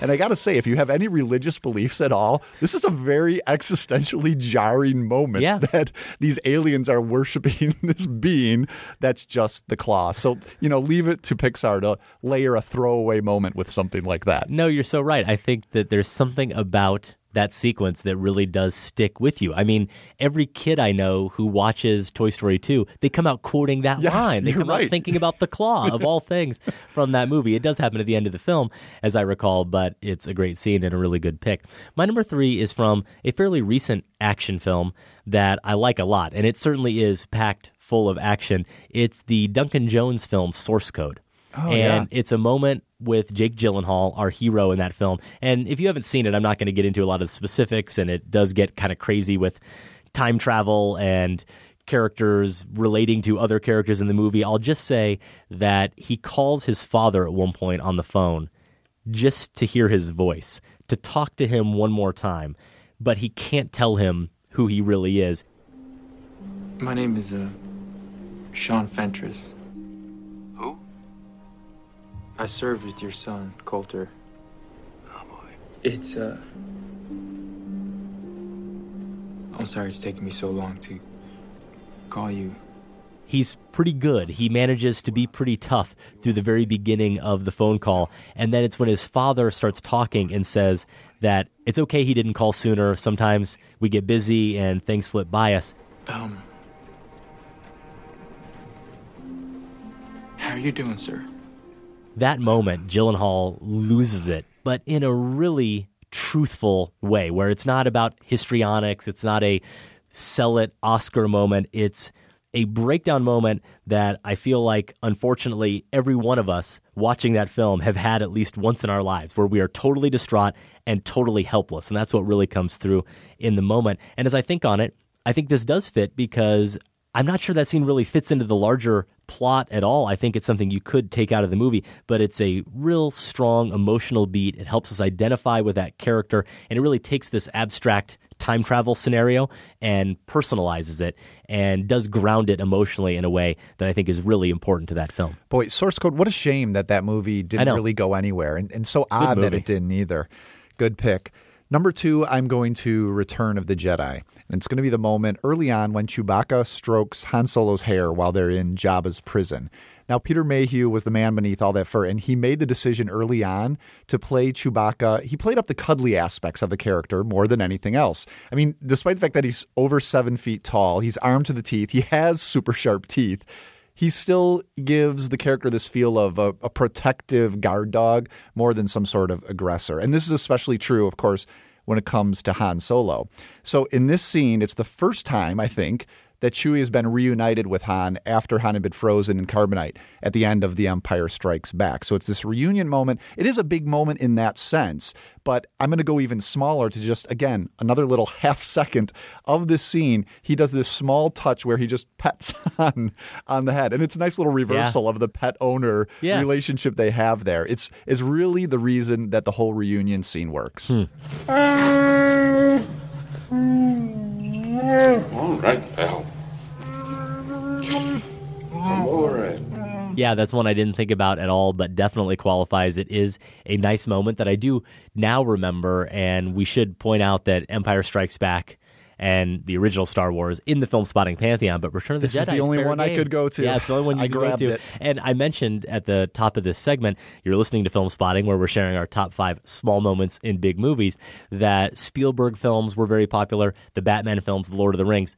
And I got to say, if you have any religious beliefs at all, this is a very existentially jarring moment Yeah. that these aliens are worshiping *laughs* this being that's just the claw. So, you know, leave it to Pixar to layer a throwaway moment with something like that. No, you're so right. I think that there's something about that sequence that really does stick with you. I mean, every kid I know who watches Toy Story 2, they come out quoting that Yes, line. They come out thinking about the claw of all *laughs* things from that movie. It does happen at the end of the film, as I recall, but it's a great scene and a really good pick. My number three is from a fairly recent action film that I like a lot, and it certainly is packed full of action. It's the Duncan Jones film Source Code. Oh, and yeah. it's a moment with Jake Gyllenhaal, our hero in that film. And if you haven't seen it, I'm not going to get into a lot of the specifics, and it does get kind of crazy with time travel and characters relating to other characters in the movie. I'll just say that he calls his father at one point on the phone just to hear his voice, to talk to him one more time, but he can't tell him who he really is. My name is uh, Sean Fentress. Who? I served with your son, Colter. Oh boy. It's uh. I'm sorry it's taking me so long to call you. he's pretty good. He manages to be pretty tough through the very beginning of the phone call. And then it's when his father starts talking and says that it's okay he didn't call sooner. Sometimes we get busy and things slip by us. Um. How are you doing, sir? That moment, Gyllenhaal loses it, but in a really truthful way where it's not about histrionics. It's not a sell it Oscar moment. It's a breakdown moment that I feel like, unfortunately, every one of us watching that film have had at least once in our lives where we are totally distraught and totally helpless. And that's what really comes through in the moment. And as I think on it, I think this does fit because I'm not sure that scene really fits into the larger plot at all. I think it's something you could take out of the movie, but it's a real strong emotional beat. It helps us identify with that character, and it really takes this abstract time travel scenario and personalizes it and does ground it emotionally in a way that I think is really important to that film. Boy, Source Code, what a shame that that movie didn't really go anywhere. And, and so odd that it didn't either. Good pick. Number two, I'm going to Return of the Jedi. And it's going to be the moment early on when Chewbacca strokes Han Solo's hair while they're in Jabba's prison. Now, Peter Mayhew was the man beneath all that fur, and he made the decision early on to play Chewbacca. He played up the cuddly aspects of the character more than anything else. I mean, despite the fact that he's over seven feet tall, he's armed to the teeth, he has super sharp teeth he still gives the character this feel of a, a protective guard dog more than some sort of aggressor. And this is especially true, of course, when it comes to Han Solo. So in this scene, it's the first time, I think, that Chewie has been reunited with Han after Han had been frozen in carbonite at the end of The Empire Strikes Back. So it's this reunion moment. It is a big moment in that sense, but I'm going to go even smaller to just, again, another little *laughs* half second of this scene. He does this small touch where he just pets *laughs* Han on the head. And it's a nice little reversal of the pet owner Yeah. relationship they have there. It's, is really the reason that the whole reunion scene works. Hmm. All right, pal. I'm all right. Yeah, that's one I didn't think about at all, but definitely qualifies. It is a nice moment that I do now remember, and we should point out that Empire Strikes Back and the original Star Wars in the filmspotting pantheon, but Return of the This is the only fair one I could go to. Yeah, it's the only one you I can go to. it. And I mentioned at the top of this segment, you're listening to Filmspotting, where we're sharing our top five small moments in big movies. That Spielberg films were very popular, the Batman films, The Lord of the Rings.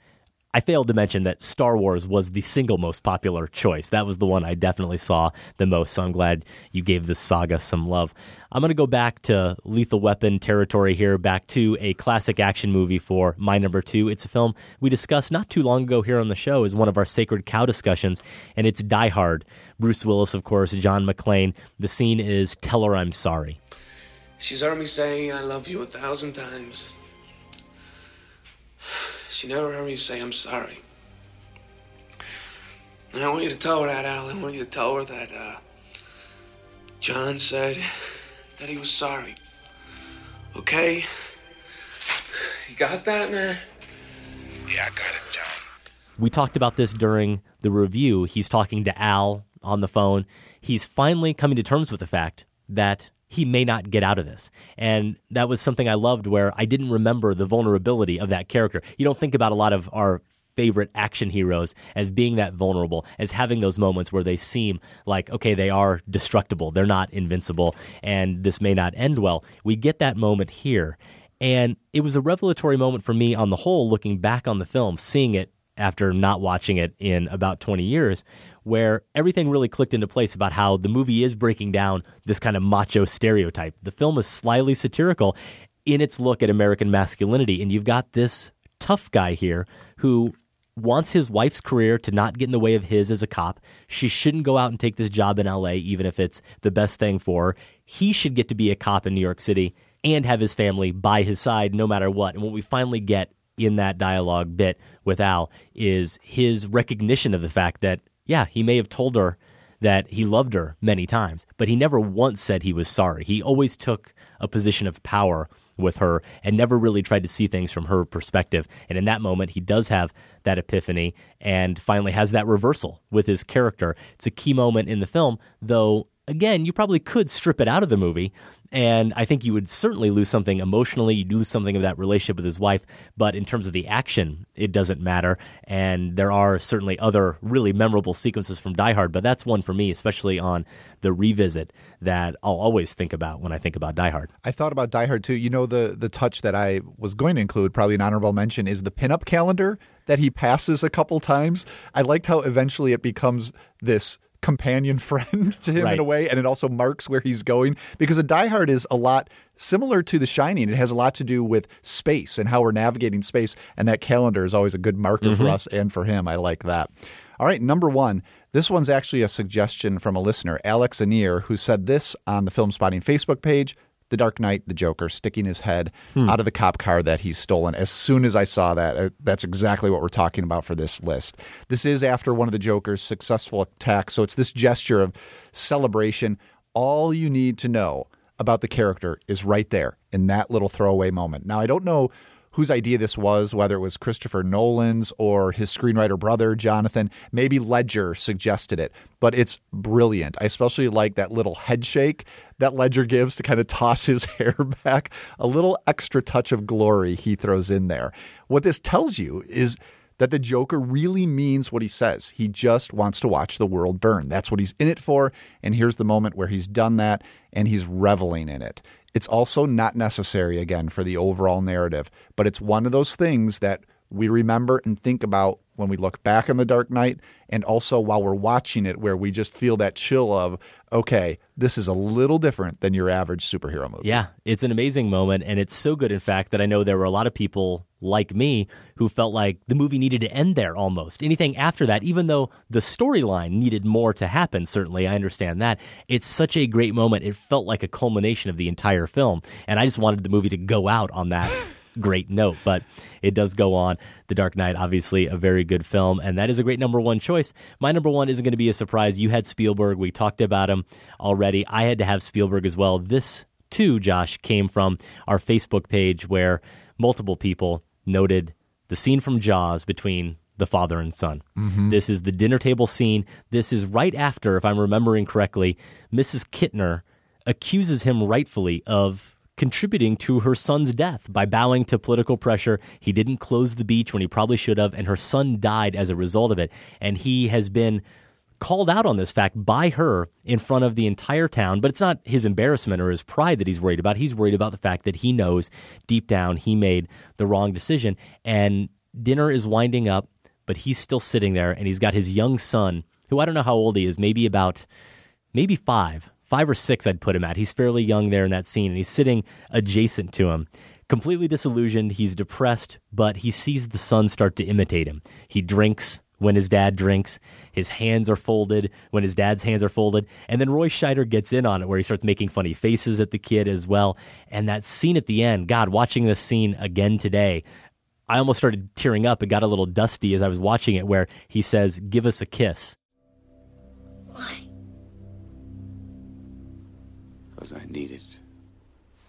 I failed to mention that Star Wars was the single most popular choice. That was the one I definitely saw the most. So I'm glad you gave this saga some love. I'm going to go back to Lethal Weapon territory here, back to a classic action movie for my number two. It's a film we discussed not too long ago here on the show as one of our Sacred Cow discussions, and it's Die Hard. Bruce Willis, of course, John McClane. The scene is Tell Her I'm Sorry. She's heard me say I love you a thousand times. She never heard me say I'm sorry. And I want you to tell her that, Al. I want you to tell her that, uh, John said that he was sorry. Okay? You got that, man? Yeah, I got it, John. We talked about this during the review. He's talking to Al on the phone. He's finally coming to terms with the fact that he may not get out of this. And that was something I loved where I didn't remember the vulnerability of that character. You don't think about a lot of our favorite action heroes as being that vulnerable, as having those moments where they seem like, okay, they are destructible, they're not invincible, and this may not end well. We get that moment here. And it was a revelatory moment for me on the whole, looking back on the film, seeing it after not watching it in about 20 years, where everything really clicked into place about how the movie is breaking down this kind of macho stereotype. The film is slyly satirical in its look at American masculinity, and you've got this tough guy here who wants his wife's career to not get in the way of his as a cop. She shouldn't go out and take this job in LA, even if it's the best thing for her. He should get to be a cop in New York City and have his family by his side no matter what. And what we finally get in that dialogue bit with Al is his recognition of the fact that, yeah, he may have told her that he loved her many times, but he never once said he was sorry. He always took a position of power with her and never really tried to see things from her perspective. And in that moment, he does have that epiphany and finally has that reversal with his character. It's a key moment in the film, though, again, you probably could strip it out of the movie. And I think you would certainly lose something emotionally. You'd lose something of that relationship with his wife. But in terms of the action, it doesn't matter. And there are certainly other really memorable sequences from Die Hard. But that's one for me, especially on the revisit, that I'll always think about when I think about Die Hard. I thought about Die Hard too. You know, the the touch that I was going to include, probably an honorable mention, is the pinup calendar that he passes a couple times. I liked how eventually it becomes this companion *laughs* friend to him Right. in a way, and it also marks where he's going because a Die Hard is a lot similar to The Shining. It has a lot to do with space and how we're navigating space, and that calendar is always a good marker for Mhm. us and for him. I like that. All right, number one. This one's actually a suggestion from a listener, Alex Anier, who said this on the Filmspotting Facebook page. The Dark Knight, the Joker sticking his head Hmm. out of the cop car that he's stolen. As soon as I saw that, uh, that's exactly what we're talking about for this list. This is after one of the Joker's successful attacks, so it's this gesture of celebration. All you need to know about the character is right there in that little throwaway moment. Now, I don't know whose idea this was, whether it was Christopher Nolan's or his screenwriter brother, Jonathan. Maybe Ledger suggested it, but it's brilliant. I especially like that little head shake that Ledger gives to kind of toss his *laughs* hair back. A little extra touch of glory he throws in there. What this tells you is that the Joker really means what he says. He just wants to watch the world burn. That's what he's in it for. And here's the moment where he's done that and he's reveling in it. It's also not necessary, again, for the overall narrative, but it's one of those things that we remember and think about when we look back on The Dark Knight and also while we're watching it, where we just feel that chill of, okay, this is a little different than your average superhero movie. Yeah, it's an amazing moment, and it's so good, in fact, that I know there were a lot of people like me who felt like the movie needed to end there almost. Anything after that, even though the storyline needed more to happen, certainly, I understand that. It's such a great moment. It felt like a culmination of the entire film, and I just wanted the movie to go out on that. *laughs* Great note, but it does go on. The Dark Knight, obviously, a very good film, and that is a great number one choice. My number one isn't going to be a surprise. You had Spielberg. We talked about him already. I had to have Spielberg as well. This too, Josh, came from our Facebook page where multiple people noted the scene from Jaws between the father and son. Mhm. This is the dinner table scene. This is right after, if I'm remembering correctly, Mrs. Kintner accuses him rightfully of contributing to her son's death by bowing to political pressure. He didn't close the beach when he probably should have, and her son died as a result of it. And he has been called out on this fact by her in front of the entire town. But it's not his embarrassment or his pride that he's worried about. He's worried about the fact that he knows deep down he made the wrong decision. And dinner is winding up, but he's still sitting there and he's got his young son, who I don't know how old he is, maybe about maybe five, five or six, I'd put him at. He's fairly young there in that scene, and he's sitting adjacent to him. Completely disillusioned, he's depressed, but he sees the son start to imitate him. He drinks when his dad drinks, his hands are folded when his dad's hands are folded, and then Roy Scheider gets in on it where he starts making funny faces at the kid as well. And that scene at the end, God, watching this scene again today, I almost started tearing up. It got a little dusty as I was watching it, where he says, Give us a kiss. Because I need it.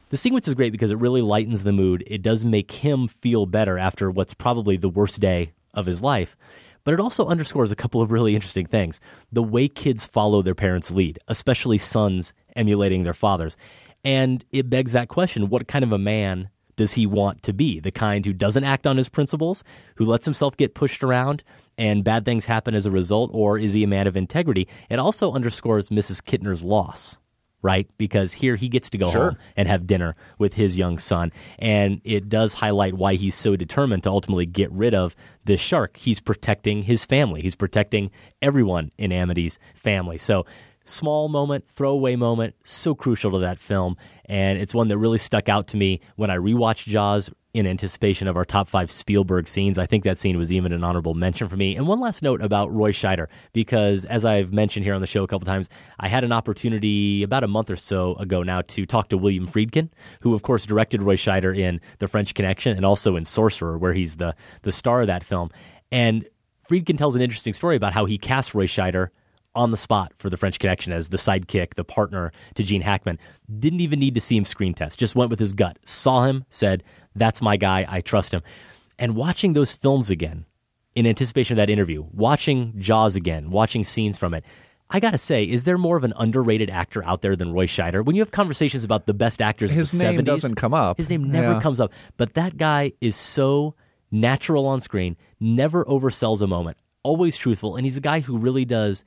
The sequence is great because it really lightens the mood. It does make him feel better after what's probably the worst day of his life. But it also underscores a couple of really interesting things. The way kids follow their parents' lead, especially sons emulating their fathers. And it begs that question what kind of a man does he want to be? The kind who doesn't act on his principles, who lets himself get pushed around and bad things happen as a result, or is he a man of integrity? It also underscores Mrs. Kintner's loss right? Because here he gets to go Sure. home and have dinner with his young son. And it does highlight why he's so determined to ultimately get rid of this shark. He's protecting his family, he's protecting everyone in Amity's family. So, small moment, throwaway moment, so crucial to that film. And it's one that really stuck out to me when I rewatched Jaws in anticipation of our top five Spielberg scenes. I think that scene was even an honorable mention for me. And one last note about Roy Scheider, because as I've mentioned here on the show a couple times, I had an opportunity about a month or so ago now to talk to William Friedkin, who of course directed Roy Scheider in The French Connection and also in Sorcerer, where he's the the star of that film. And Friedkin tells an interesting story about how he cast Roy Scheider on the spot for the French Connection as the sidekick, the partner to Gene Hackman. Didn't even need to see him screen test, just went with his gut. Saw him, said, That's my guy, I trust him. And watching those films again in anticipation of that interview, watching Jaws again, watching scenes from it, I gotta say, is there more of an underrated actor out there than Roy Scheider? When you have conversations about the best actors His of the name 70s, doesn't come up. His name never Yeah. comes up. But that guy is so natural on screen, never oversells a moment, always truthful, and he's a guy who really does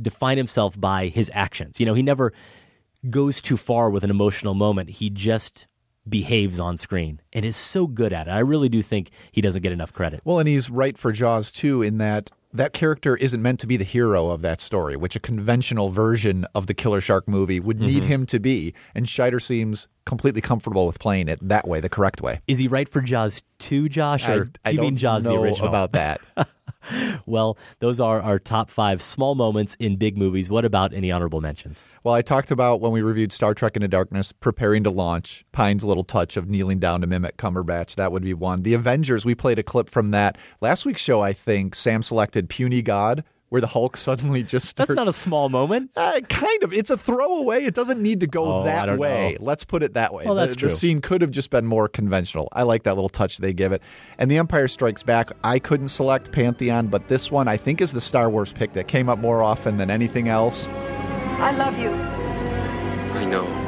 define himself by his actions. You know, he never goes too far with an emotional moment. He just behaves on screen and is so good at it. I really do think he doesn't get enough credit. Well, and he's right for Jaws too, in that that character isn't meant to be the hero of that story, which a conventional version of the Killer Shark movie would need Mhm. him to be. And Scheider seems completely comfortable with playing it that way, the correct way. Is he right for Jaws 2, Josh? I- Or I do you mean don't Jaws the know original? about that. *laughs* well, those are our top five small moments in big movies. What about any honorable mentions? Well, I talked about when we reviewed Star Trek Into Darkness, preparing to launch, Pine's little touch of kneeling down to mimic Cumberbatch. That would be one. The Avengers, we played a clip from that. Last week's show, I think, Sam selected Puny God, where the Hulk suddenly just starts. That's not a small moment. Uh, kind of. It's a throwaway. It doesn't need to go Oh, that way. know. Let's put it that way. Well, that's the, true. The scene could have just been more conventional. I like that little touch they give it. And The Empire Strikes Back, I couldn't select Pantheon, but this one I think is the Star Wars pick that came up more often than anything else. I love you. I know.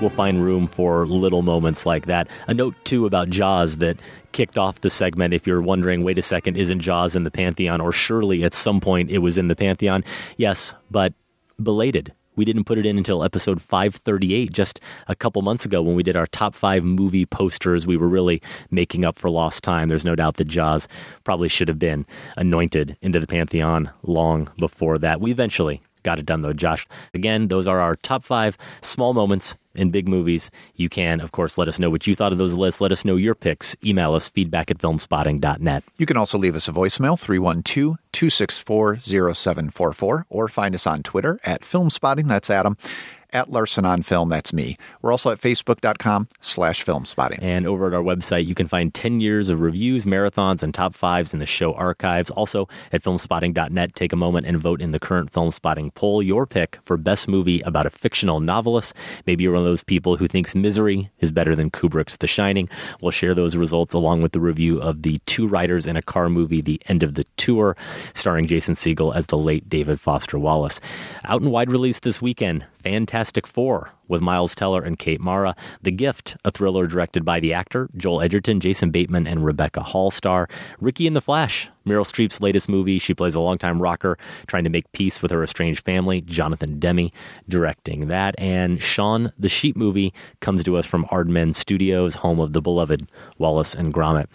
we'll find room for little moments like that. A note, too, about Jaws that kicked off the segment. If you're wondering, wait a second, isn't Jaws in the Pantheon? Or surely at some point it was in the Pantheon? Yes, but belated. We didn't put it in until episode 538, just a couple months ago when we did our top five movie posters. We were really making up for lost time. There's no doubt that Jaws probably should have been anointed into the Pantheon long before that. We eventually got it done, though, Josh. Again, those are our top five small moments in big movies. You can, of course, let us know what you thought of those lists. Let us know your picks. Email us feedback at filmspotting.net. You can also leave us a voicemail, 312 264 0744, or find us on Twitter at Filmspotting. That's Adam. At Larsen on Film. That's me. We're also at facebook.com slash filmspotting. And over at our website, you can find 10 years of reviews, marathons, and top fives in the show archives. Also at filmspotting.net, take a moment and vote in the current Filmspotting poll. Your pick for best movie about a fictional novelist. Maybe you're one of those people who thinks Misery is better than Kubrick's The Shining. We'll share those results along with the review of the Two Riders in a Car movie, The End of the Tour, starring Jason Segel as the late David Foster Wallace. Out in wide release this weekend, Fantastic Four with Miles Teller and Kate Mara. The Gift, a thriller directed by the actor Joel Edgerton, Jason Bateman, and Rebecca Hall star. Ricky and the Flash, Meryl Streep's latest movie. She plays a longtime rocker trying to make peace with her estranged family. Jonathan Demme directing that. And Sean the Sheep movie comes to us from Aardman Studios, home of the beloved Wallace and Gromit.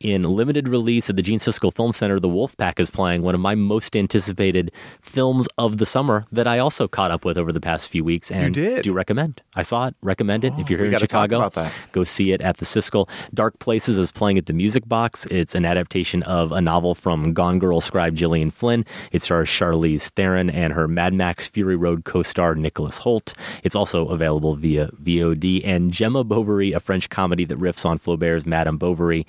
In limited release at the Gene Siskel Film Center, The Wolfpack is playing one of my most anticipated films of the summer that I also caught up with over the past few weeks and did? do recommend. I saw it, recommend it. if you're here in Chicago, go see it at the Siskel. Dark Places is playing at the Music Box. It's an adaptation of a novel from Gone Girl scribe Gillian Flynn. It stars Charlize Theron and her Mad Max Fury Road co-star Nicholas Hoult. It's also available via VOD. And Gemma Bovary, a French comedy that riffs on Flaubert's Madame Bovary,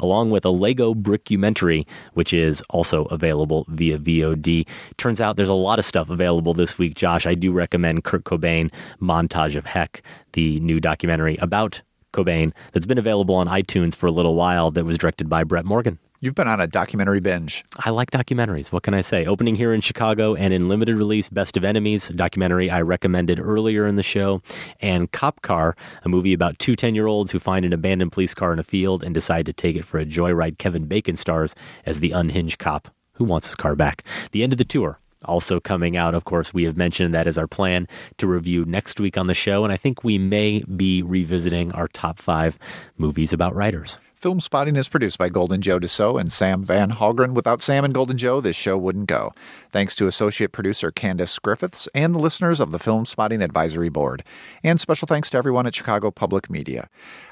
along with a Lego brickumentary, which is also available via VOD. Turns out there's a lot of stuff available this week, Josh. I do recommend Kurt Cobain, Montage of Heck, the new documentary about Cobain that's been available on iTunes for a little while that was directed by Brett Morgen. You've been on a documentary binge. I like documentaries. What can I say? Opening here in Chicago and in limited release, Best of Enemies, documentary I recommended earlier in the show, and Cop Car, a movie about two 10 year olds who find an abandoned police car in a field and decide to take it for a joyride. Kevin Bacon stars as the unhinged cop who wants his car back. The end of the tour. Also coming out, of course, we have mentioned that is our plan to review next week on the show, and I think we may be revisiting our top five movies about writers. Filmspotting is produced by Golden Joe Dussault and Sam Van Hallgren. Without Sam and Golden Joe, this show wouldn't go. Thanks to associate producer Candace Griffiths and the listeners of the Filmspotting Advisory Board. And special thanks to everyone at Chicago Public Media.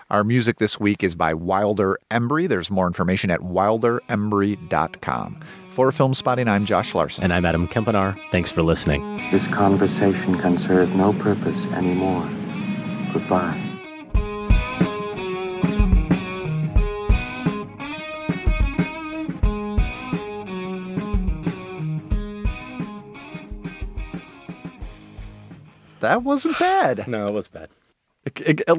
Our music this week is by Wilder Embry. There's more information at wilderembry.com. For Filmspotting, I'm Josh Larsen. And I'm Adam Kempenaar. Thanks for listening. This conversation can serve no purpose anymore. Goodbye. That wasn't bad. No, it was bad. It- it-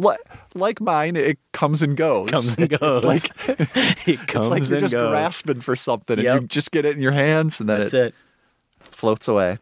like mine, it comes and goes. Comes and It's- goes. It's like, *laughs* It it's like comes you're and just goes. grasping for something, Yep. you just get it in your hands, and then That's it, it. floats away.